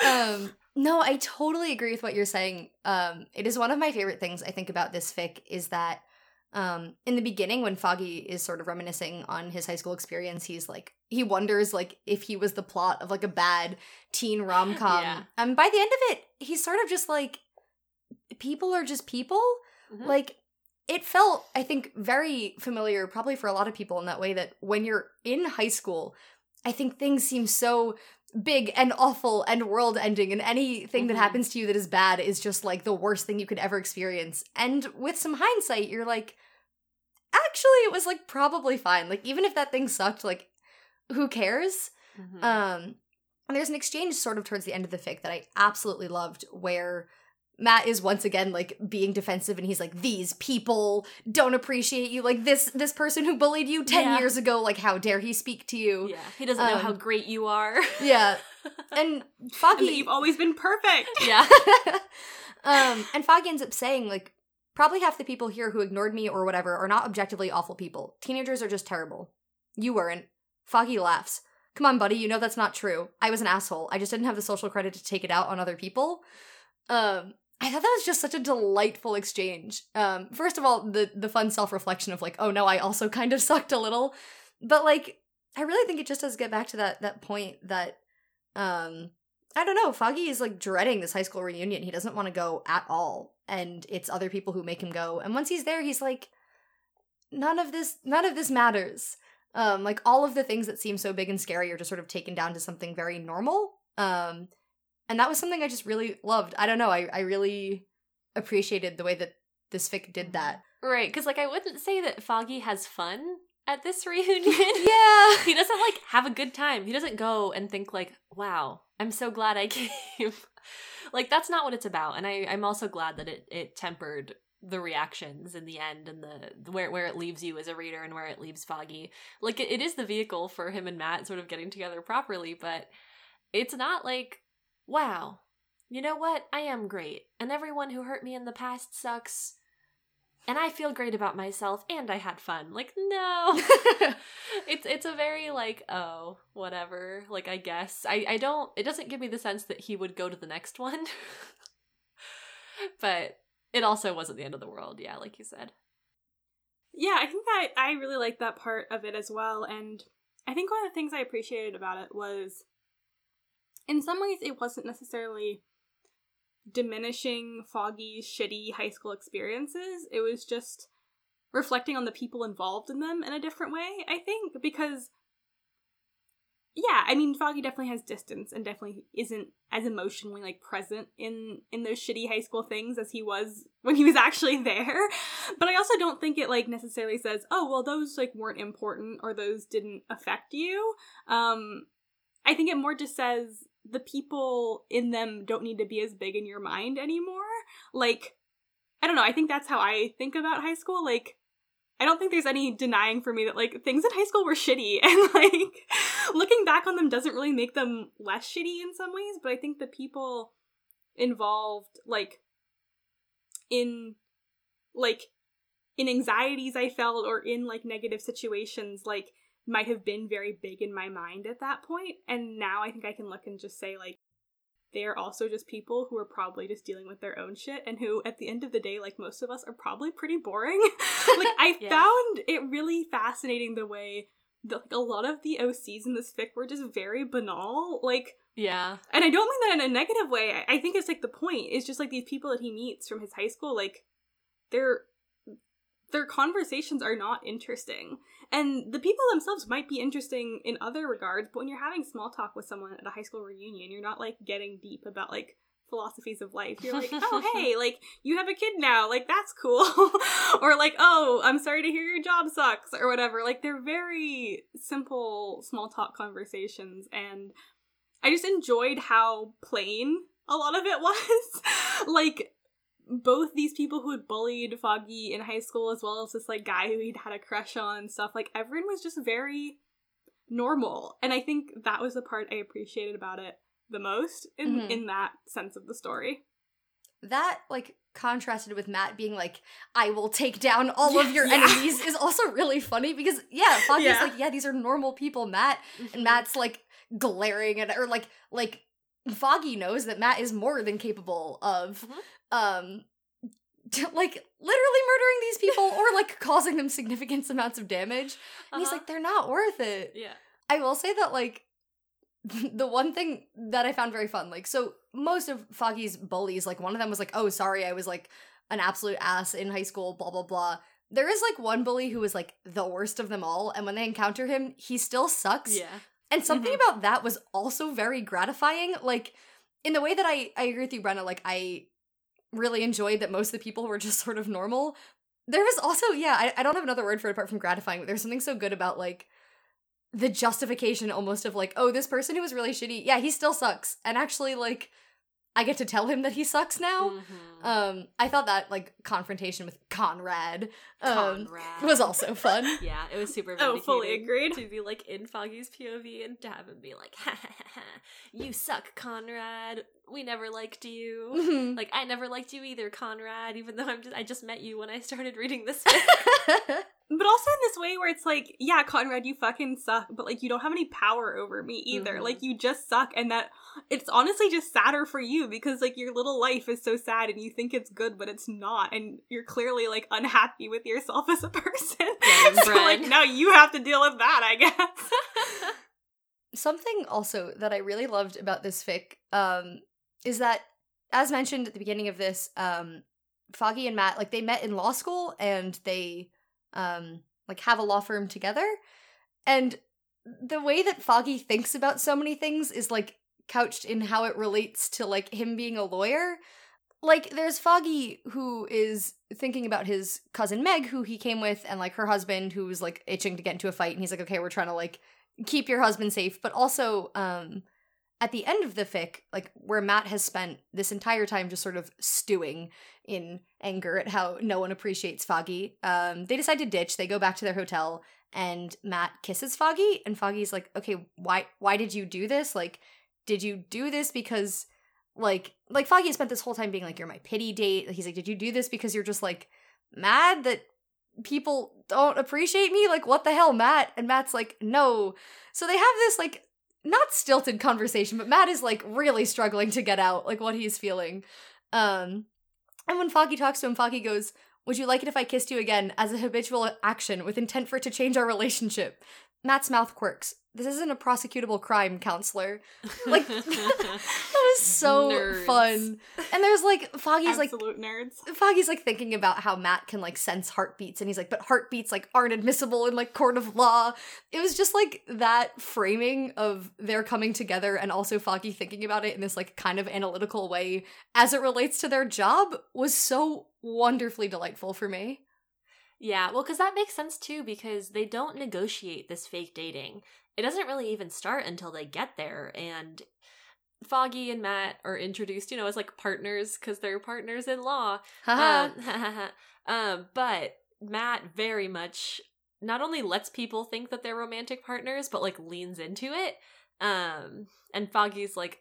C: Um no i totally agree with what you're saying um it is one of my favorite things i think about this fic is that um in the beginning when foggy is sort of reminiscing on his high school experience he's like he wonders like if he was the plot of like a bad teen rom-com
A: Yeah.
C: and by the end of it he's sort of just like people are just people
A: Mhm.
C: like it felt i think very familiar probably for a lot of people in that way that when you're in high school i think things seem so big and awful and world ending and anything that
A: Mhm.
C: happens to you that is bad is just like the worst thing you could ever experience and with some hindsight you're like actually it was like probably fine like even if that thing sucked like who cares
A: Mhm.
C: um, and there's an exchange sort of towards the end of the fic that I absolutely loved where Matt is once again like being defensive and he's like, These people don't appreciate you. Like this this person who bullied you 10
A: Yeah.
C: years ago, like how dare he speak to you?
A: yeah, he doesn't know how
C: um,
A: great you are.
C: Yeah. And
B: And
C: Foggy
B: you've always been perfect.
A: yeah.
C: um, and Foggy ends up saying, like, probably half the people here who ignored me or whatever are not objectively awful people. Teenagers are just terrible. You weren't. Foggy laughs. Come on, buddy, you know that's not true. I was an asshole. I just didn't have the social credit to take it out on other people. Um, I thought that was just such a delightful exchange. Um, first of all, the the fun self reflection of like, oh no, I also kind of sucked a little, but like, I really think it just does get back to that that point that, um, I don't know. Foggy is like dreading this high school reunion. He doesn't want to go at all, and it's other people who make him go. And once he's there, he's like, none of this, none of this matters. Um, like all of the things that seem so big and scary are just sort of taken down to something very normal. Um, and that was something I just really loved. I don't know. I I really appreciated the way that this fic did mm-hmm. that.
A: Right, because like I wouldn't say that Foggy has fun at this reunion.
C: Yeah.
A: he doesn't like have a good time. He doesn't go and think like, "Wow, I'm so glad I came." like that's not what it's about. And I I'm also glad that it it tempered the reactions in the end and the where where it leaves you as a reader and where it leaves Foggy. Like it, it is the vehicle for him and Matt sort of getting together properly, but it's not like, "Wow, you know what? I am great, and everyone who hurt me in the past sucks." And I feel great about myself and I had fun. Like, no. it's it's a very like oh whatever like i guess i i don't it doesn't give me the sense that he would go to the next one but it also wasn't the end of the world yeah like you said
B: Yeah, I think I I really like that part of it as well. And I think one of the things I appreciated about it was, in some ways, it wasn't necessarily diminishing foggy shitty high school experiences. It was just reflecting on the people involved in them in a different way, I think, because. Yeah, I mean Foggy definitely has distance and definitely isn't as emotionally like present in in those shitty high school things as he was when he was actually there. But I also don't think it like necessarily says, "Oh, well those like weren't important or those didn't affect you." Um I think it more just says the people in them don't need to be as big in your mind anymore. Like I don't know, I think that's how I think about high school like I don't think there's any denying for me that like things in high school were shitty and like looking back on them doesn't really make them less shitty in some ways, but I think the people involved like in like in anxieties I felt or in like negative situations like might have been very big in my mind at that point and now I think I can look and just say like they are also just people who are probably just dealing with their own shit and who at the end of the day like most of us are probably pretty boring like i
A: Yeah.
B: found it really fascinating the way that like, a lot of the ocs in this fic were just very banal like
A: Yeah.
B: and i don't mean that in a negative way i, I think it's like the point is just like these people that he meets from his high school like their their conversations are not interesting and the people themselves might be interesting in other regards but when you're having small talk with someone at a high school reunion you're not like getting deep about like philosophies of life. You're like oh hey like you have a kid now. Like that's cool. Or like oh i'm sorry to hear your job sucks or whatever. Like they're very simple small talk conversations and i just enjoyed how plain a lot of it was. Like both these people who had bullied Foggy in high school, as well as this like guy who he'd had a crush on and stuff, like everyone was just very normal. And I think that was the part I appreciated about it the most in
C: Mhm.
B: in that sense of the story.
C: that like contrasted with Matt being like, "I will take down all of your
B: yeah.
C: enemies" is also really funny because yeah, Foggy's
B: Yeah.
C: like, "Yeah, these are normal people." Matt and Matt's like glaring at or like like Foggy knows that Matt is more than capable of
A: Mhm.
C: Um like literally murdering these people or like causing them significant amounts of damage. And he's
A: Uh-huh.
C: like, "They're not worth it."
A: Yeah.
C: I will say that like the one thing that I found very fun, like so most of Foggy's bullies, like one of them was like, "Oh, sorry, I was like an absolute ass in high school." Blah blah blah. There is like one bully who was like the worst of them all, and when they encounter him, he still sucks.
A: Yeah.
C: And something
B: Mhm.
C: about that was also very gratifying. Like in the way that I I agree with you, Brenna. Like I really enjoyed that most of the people were just sort of normal. There was also yeah, I, I don't have another word for it apart from gratifying. But there's something so good about like the justification almost of like, oh, this person who was really shitty, yeah, he still sucks. And actually, like, I get to tell him that he sucks now.
A: Mhm.
C: Um, I thought that like confrontation with Conrad, um,
A: Conrad.
C: was also fun.
A: Yeah, it was super.
B: Oh, fully agreed.
A: To be like in Foggy's POV and to have him be like, ha, ha, ha, ha, "You suck, Conrad. We never liked you.
C: Mhm.
A: Like I never liked you either, Conrad. Even though I'm just I just met you when I started reading this."
B: But also in this way where it's like, yeah, Conrad, you fucking suck, but like you don't have any power over me either.
A: Mhm.
B: Like you just suck and that it's honestly just sadder for you because like your little life is so sad and you think it's good but it's not and you're clearly like unhappy with yourself as a person.
A: Getting
B: so like now you have to deal with that, I guess.
C: Something also that I really loved about this fic um, is that, as mentioned at the beginning of this, um, Foggy and Matt like they met in law school and they um, like have a law firm together, and the way that Foggy thinks about so many things is like couched in how it relates to like him being a lawyer. Like there's Foggy who is thinking about his cousin Meg who he came with and like her husband who was like itching to get into a fight and he's like okay we're trying to like keep your husband safe but also um at the end of the fic like where Matt has spent this entire time just sort of stewing in anger at how no one appreciates Foggy um they decide to ditch they go back to their hotel and Matt kisses Foggy and Foggy's like okay why why did you do this? Like did you do this because like like Foggy spent this whole time being like you're my pity date. He's like did you do this because you're just like mad that people don't appreciate me? Like what the hell Matt? And Matt's like no. So they have this like not stilted conversation but Matt is like really struggling to get out like what he's feeling. Um and when Foggy talks to him Foggy goes would you like it if I kissed you again as a habitual action with intent for it to change our relationship Matt's mouth quirks. This isn't a prosecutable crime counselor. Like that was so
A: Nerds.
C: fun. And there's like foggy's like
B: Absolute nerds.
C: foggy's like thinking about how matt can like sense heartbeats and he's like but heartbeats like aren't admissible in like court of law. It was just like that framing of their coming together and also foggy thinking about it in this like kind of analytical way as it relates to their job was so wonderfully delightful for me
A: Yeah, well, because that makes sense too, because they don't negotiate this fake dating. It doesn't really even start until they get there, and Foggy and Matt are introduced, you know, as like partners because they're partners in law. Um, um, but Matt very much not only lets people think that they're romantic partners, but like leans into it. Um, and Foggy's like,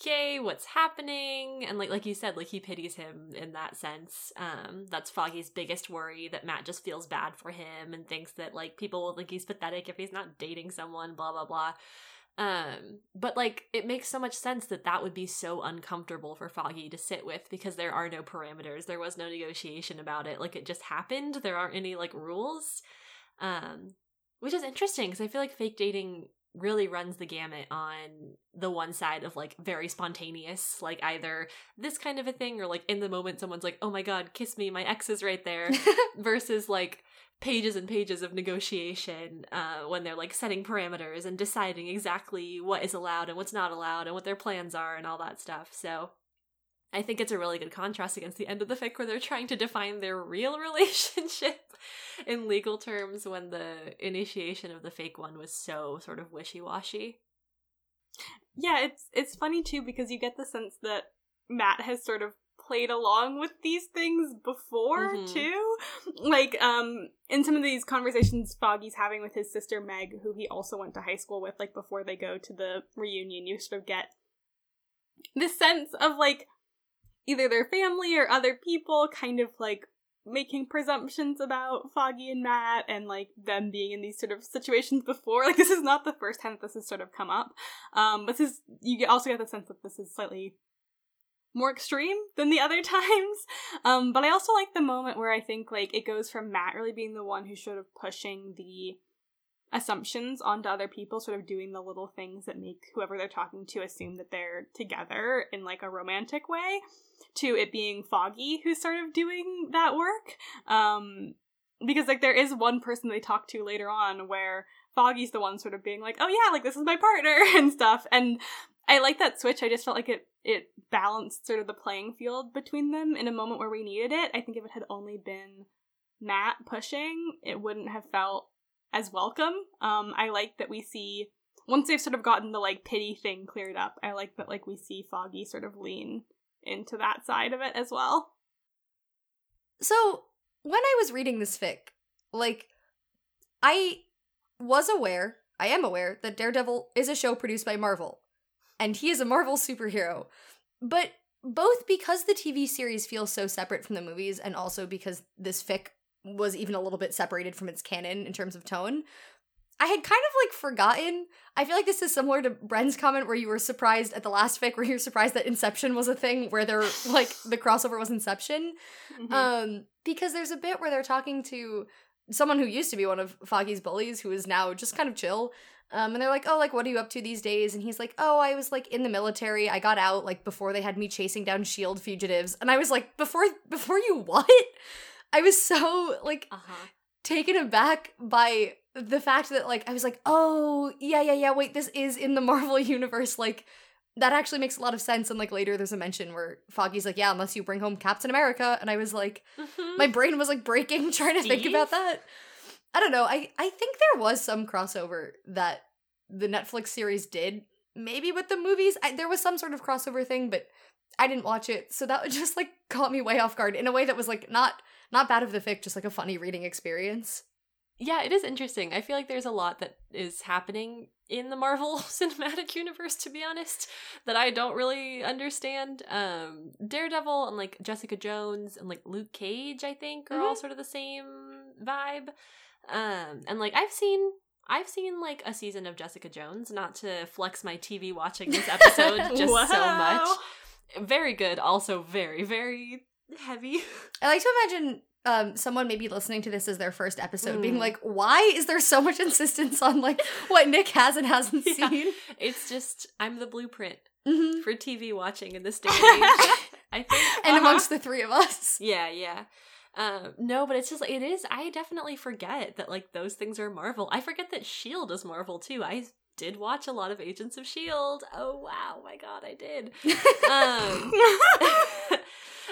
A: okay, what's happening? And like like you said, like he pities him in that sense. Um, that's Foggy's biggest worry that Matt just feels bad for him and thinks that like people will think he's pathetic if he's not dating someone, blah blah blah. Um, but like it makes so much sense that that would be so uncomfortable for Foggy to sit with because there are no parameters. There was no negotiation about it. Like it just happened. There aren't any like rules. Um, which is interesting because I feel like fake dating really runs the gamut on the one side of like very spontaneous, like either this kind of a thing or like in the moment someone's like, "Oh my god, kiss me, my ex is right there," versus like pages and pages of negotiation uh, when they're like setting parameters and deciding exactly what is allowed and what's not allowed and what their plans are and all that stuff. So I think it's a really good contrast against the end of the fic where they're trying to define their real relationship in legal terms when the initiation of the fake one was so sort of wishy-washy.
B: Yeah, it's it's funny too because you get the sense that Matt has sort of played along with these things before
A: Mhm.
B: too. Like um in some of these conversations Foggy's having with his sister Meg, who he also went to high school with, like before they go to the reunion, you sort of get this sense of like either their family or other people kind of like making presumptions about Foggy and Matt and like them being in these sort of situations before. Like this is not the first time that this has sort of come up. Um, but this is you also get the sense that this is slightly more extreme than the other times. Um, but I also like the moment where I think like it goes from Matt really being the one who's sort of pushing the assumptions onto other people, sort of doing the little things that make whoever they're talking to assume that they're together in like a romantic way, to it being Foggy who's sort of doing that work. Um, because like there is one person they talk to later on where Foggy's the one sort of being like, "Oh yeah, like this is my partner" and stuff. And I like that switch. I just felt like it it balanced sort of the playing field between them in a moment where we needed it. I think if it had only been Matt pushing, it wouldn't have felt as welcome. Um, I like that we see once they've sort of gotten the like pity thing cleared up. I like that like we see Foggy sort of lean into that side of it as well.
C: So, when I was reading this fic, like, I was aware, I am aware, that Daredevil is a show produced by Marvel. And he is a Marvel superhero. But both because the TV series feels so separate from the movies, and also because this fic was even a little bit separated from its canon in terms of tone, I had kind of like forgotten. I feel like this is similar to Bren's comment where you were surprised at the last fic, where you were surprised that Inception was a thing, where they're like the crossover was Inception.
B: Mhm.
C: Um, because there's a bit where they're talking to someone who used to be one of Foggy's bullies, who is now just kind of chill. Um, and they're like, "Oh, like, what are you up to these days?" And he's like, "Oh, I was like in the military. I got out like before they had me chasing down Shield fugitives." And I was like, "Before, before you what?" I was so like
A: Uh-huh.
C: taken aback by the fact that like I was like, "Oh, yeah, yeah, yeah. Wait, this is in the Marvel universe." Like that actually makes a lot of sense. And like later, there's a mention where Foggy's like, "Yeah, unless you bring home Captain America," and I was like
A: Mhm.
C: my brain was like breaking trying to think about that. I don't know. I I think there was some crossover that the Netflix series did, maybe with the movies. I, there was some sort of crossover thing, but I didn't watch it, so that just like caught me way off guard in a way that was like not not bad of the fic, just like a funny reading experience.
A: Yeah, it is interesting. I feel like there's a lot that is happening in the Marvel Cinematic Universe, to be honest, that I don't really understand. Um, Daredevil and like Jessica Jones and like Luke Cage, I think, are all sort of the same vibe. Um, and like I've seen. I've seen like a season of Jessica Jones, not to flex my TV watching this episode just so much. Very good, also very, very heavy.
C: I like to imagine um someone maybe listening to this as their first episode being
A: Mm.
C: like, why is there so much insistence on like what Nick has and hasn't
A: Yeah.
C: seen?
A: It's just I'm the blueprint
C: Mhm.
A: for TV watching in this day and age. I think.
C: And
B: Uh-huh.
C: amongst the three of us.
A: Yeah, yeah. Um, no, but it's just it is. I definitely forget that like those things are Marvel. I forget that Shield is Marvel too. I did watch a lot of Agents of Shield. Oh wow, my god, I did. Um,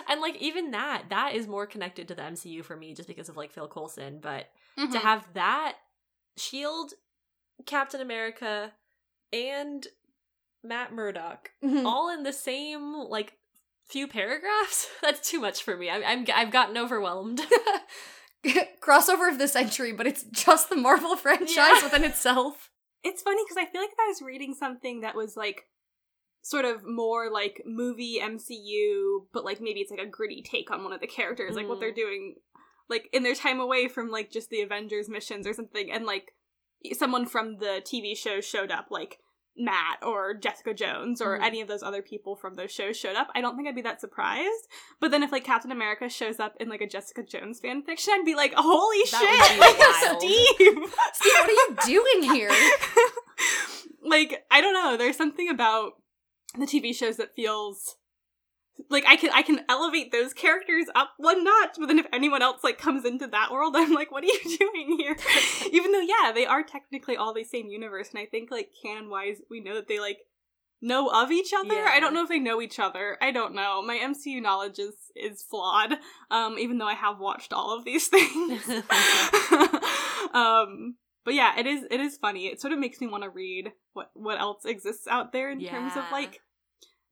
A: and like even that, that is more connected to the MCU for me, just because of like Phil Coulson. But
B: Mm-hmm.
A: to have that Shield, Captain America, and Matt Murdock
C: Mhm.
A: all in the same like few paragraphs that's too much for me I'm, I'm i've gotten overwhelmed
C: crossover of the century, but it's just the Marvel franchise
A: Yeah.
C: within itself.
B: It's funny because I feel like if I was reading something that was like sort of more like movie MCU, but like maybe it's like a gritty take on one of the characters, like what
A: Mm.
B: they're doing, like in their time away from like just the Avengers missions or something, and like someone from the TV show showed up, like Matt or Jessica Jones or
A: Mhm.
B: any of those other people from those shows showed up, I don't think I'd be that surprised. But then if like Captain America shows up in like a Jessica Jones fan fiction, I'd be like, holy
A: That
B: shit. Steve!
C: Steve, what are you doing here?
B: like I don't know. There's something about the TV shows that feels like I can I can elevate those characters up one notch, but then if anyone else like comes into that world, I'm like, what are you doing here? Even though yeah, they are technically all the same universe, and I think like canon wise, we know that they like know of each other.
A: Yeah.
B: I don't know if they know each other. I don't know. My MCU knowledge is is flawed. Um, even though I have watched all of these things. um, but yeah, it is it is funny. It sort of makes me want to read what what else exists out there in terms of like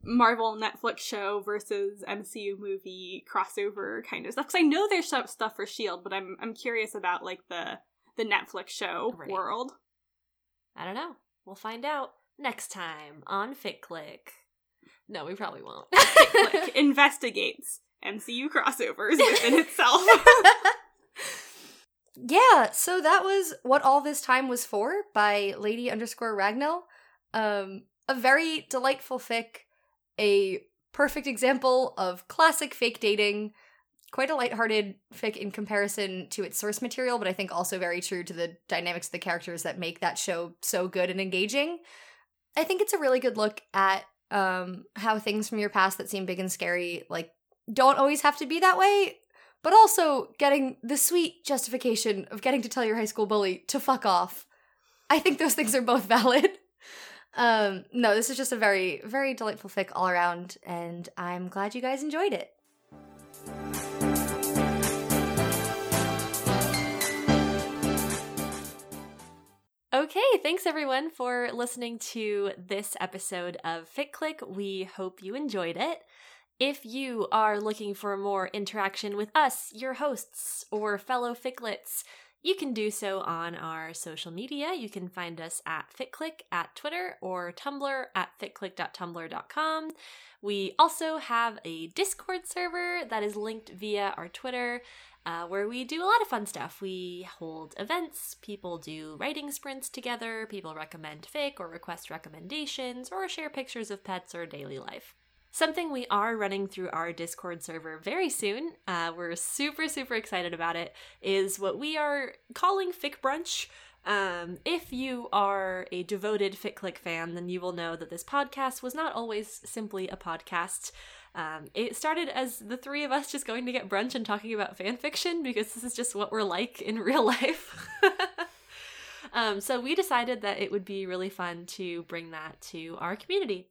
B: Marvel Netflix show versus MCU movie crossover kind of stuff. Because I know there's stuff for Shield, but I'm I'm curious about like the the Netflix show
A: Right.
B: world.
A: I don't know. We'll find out next time on Fic Click. No, we probably won't.
B: Click investigates MCU crossovers within itself.
C: yeah, so that was what all this time was for by Lady underscore Ragnell. Um, a very delightful fic, a perfect example of classic fake dating. Quite a lighthearted fic in comparison to its source material, but I think also very true to the dynamics of the characters that make that show so good and engaging. I think it's a really good look at um, how things from your past that seem big and scary, like, don't always have to be that way, but also getting the sweet justification of getting to tell your high school bully to fuck off. I think those things are both valid. Um, no, this is just a very, very delightful fic all around, and I'm glad you guys enjoyed it.
A: Okay, thanks everyone for listening to this episode of FicClick. We hope you enjoyed it. If you are looking for more interaction with us, your hosts, or fellow Ficklets, you can do so on our social media. You can find us at FicClick at Twitter or Tumblr at fitclick.tumblr.com. We also have a Discord server that is linked via our Twitter uh, where we do a lot of fun stuff. We hold events, people do writing sprints together, people recommend fic or request recommendations, or share pictures of pets or daily life. Something we are running through our Discord server very soon, uh, we're super, super excited about it, is what we are calling Fic Brunch. Um, if you are a devoted FicClick fan, then you will know that this podcast was not always simply a podcast. Um, it started as the three of us just going to get brunch and talking about fan fiction because this is just what we're like in real life. um, so we decided that it would be really fun to bring that to our community.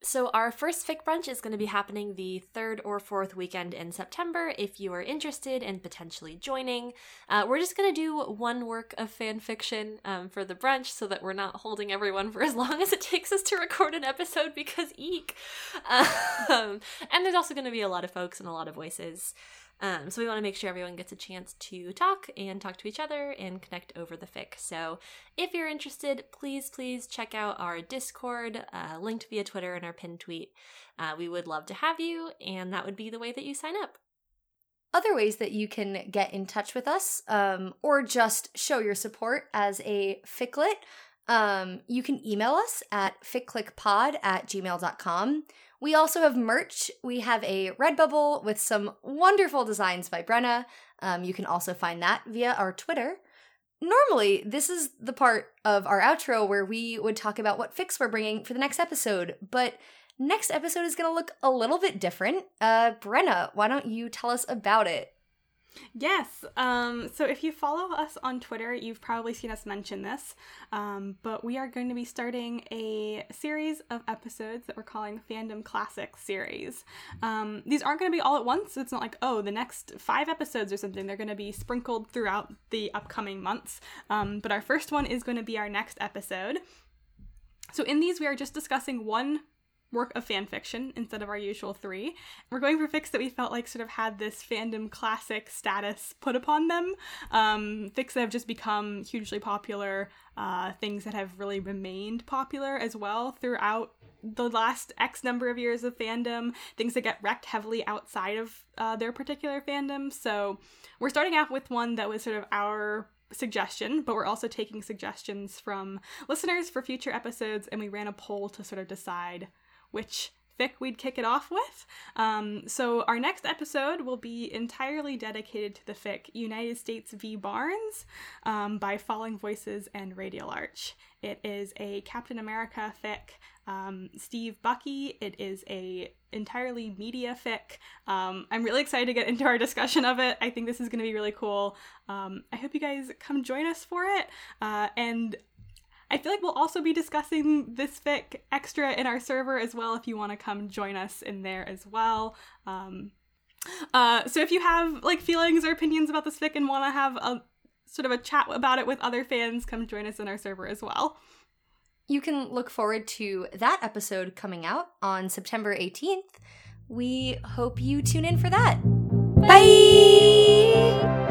A: So, our first fic brunch is going to be happening the third or fourth weekend in September. If you are interested in potentially joining, uh, we're just going to do one work of fan fiction um, for the brunch so that we're not holding everyone for as long as it takes us to record an episode because eek. Um, and there's also going to be a lot of folks and a lot of voices. Um, so we want to make sure everyone gets a chance to talk and talk to each other and connect over the fic. So if you're interested, please, please check out our Discord, uh, linked via Twitter and our pinned tweet. Uh, we would love to have you, and that would be the way that you sign up.
C: Other ways that you can get in touch with us um, or just show your support as a ficlet, um, you can email us at ficlickpod at gmail.com. We also have merch. We have a Redbubble with some wonderful designs by Brenna. Um, you can also find that via our Twitter. Normally, this is the part of our outro where we would talk about what fics we're bringing for the next episode, but next episode is going to look a little bit different. Uh, Brenna, why don't you tell us about it?
B: Yes. Um, so if you follow us on Twitter, you've probably seen us mention this. Um, but we are going to be starting a series of episodes that we're calling Fandom Classics series. Um, these aren't going to be all at once. It's not like, oh, the next five episodes or something. They're going to be sprinkled throughout the upcoming months. Um, but our first one is going to be our next episode. So in these, we are just discussing one work of fan fiction instead of our usual three. We're going for fics that we felt like sort of had this fandom classic status put upon them. Um, fics that have just become hugely popular, uh, things that have really remained popular as well throughout the last X number of years of fandom, things that get rec'd heavily outside of uh, their particular fandom. So we're starting off with one that was sort of our suggestion, but we're also taking suggestions from listeners for future episodes, and we ran a poll to sort of decide which fic we'd kick it off with. Um, so our next episode will be entirely dedicated to the fic United States v. Barnes um, by Falling Voices and Radial Arch. It is a Captain America fic. Um, Steve Bucky. It is a entirely media fic. Um, I'm really excited to get into our discussion of it. I think this is going to be really cool. Um, I hope you guys come join us for it. Uh, and I feel like we'll also be discussing this fic extra in our server as well if you want to come join us in there as well. Um, uh, so if you have like feelings or opinions about this fic and want to have a sort of a chat about it with other fans, come join us in our server as well.
C: You can look forward to that episode coming out on September 18th. We hope you tune in for that. Bye. Bye.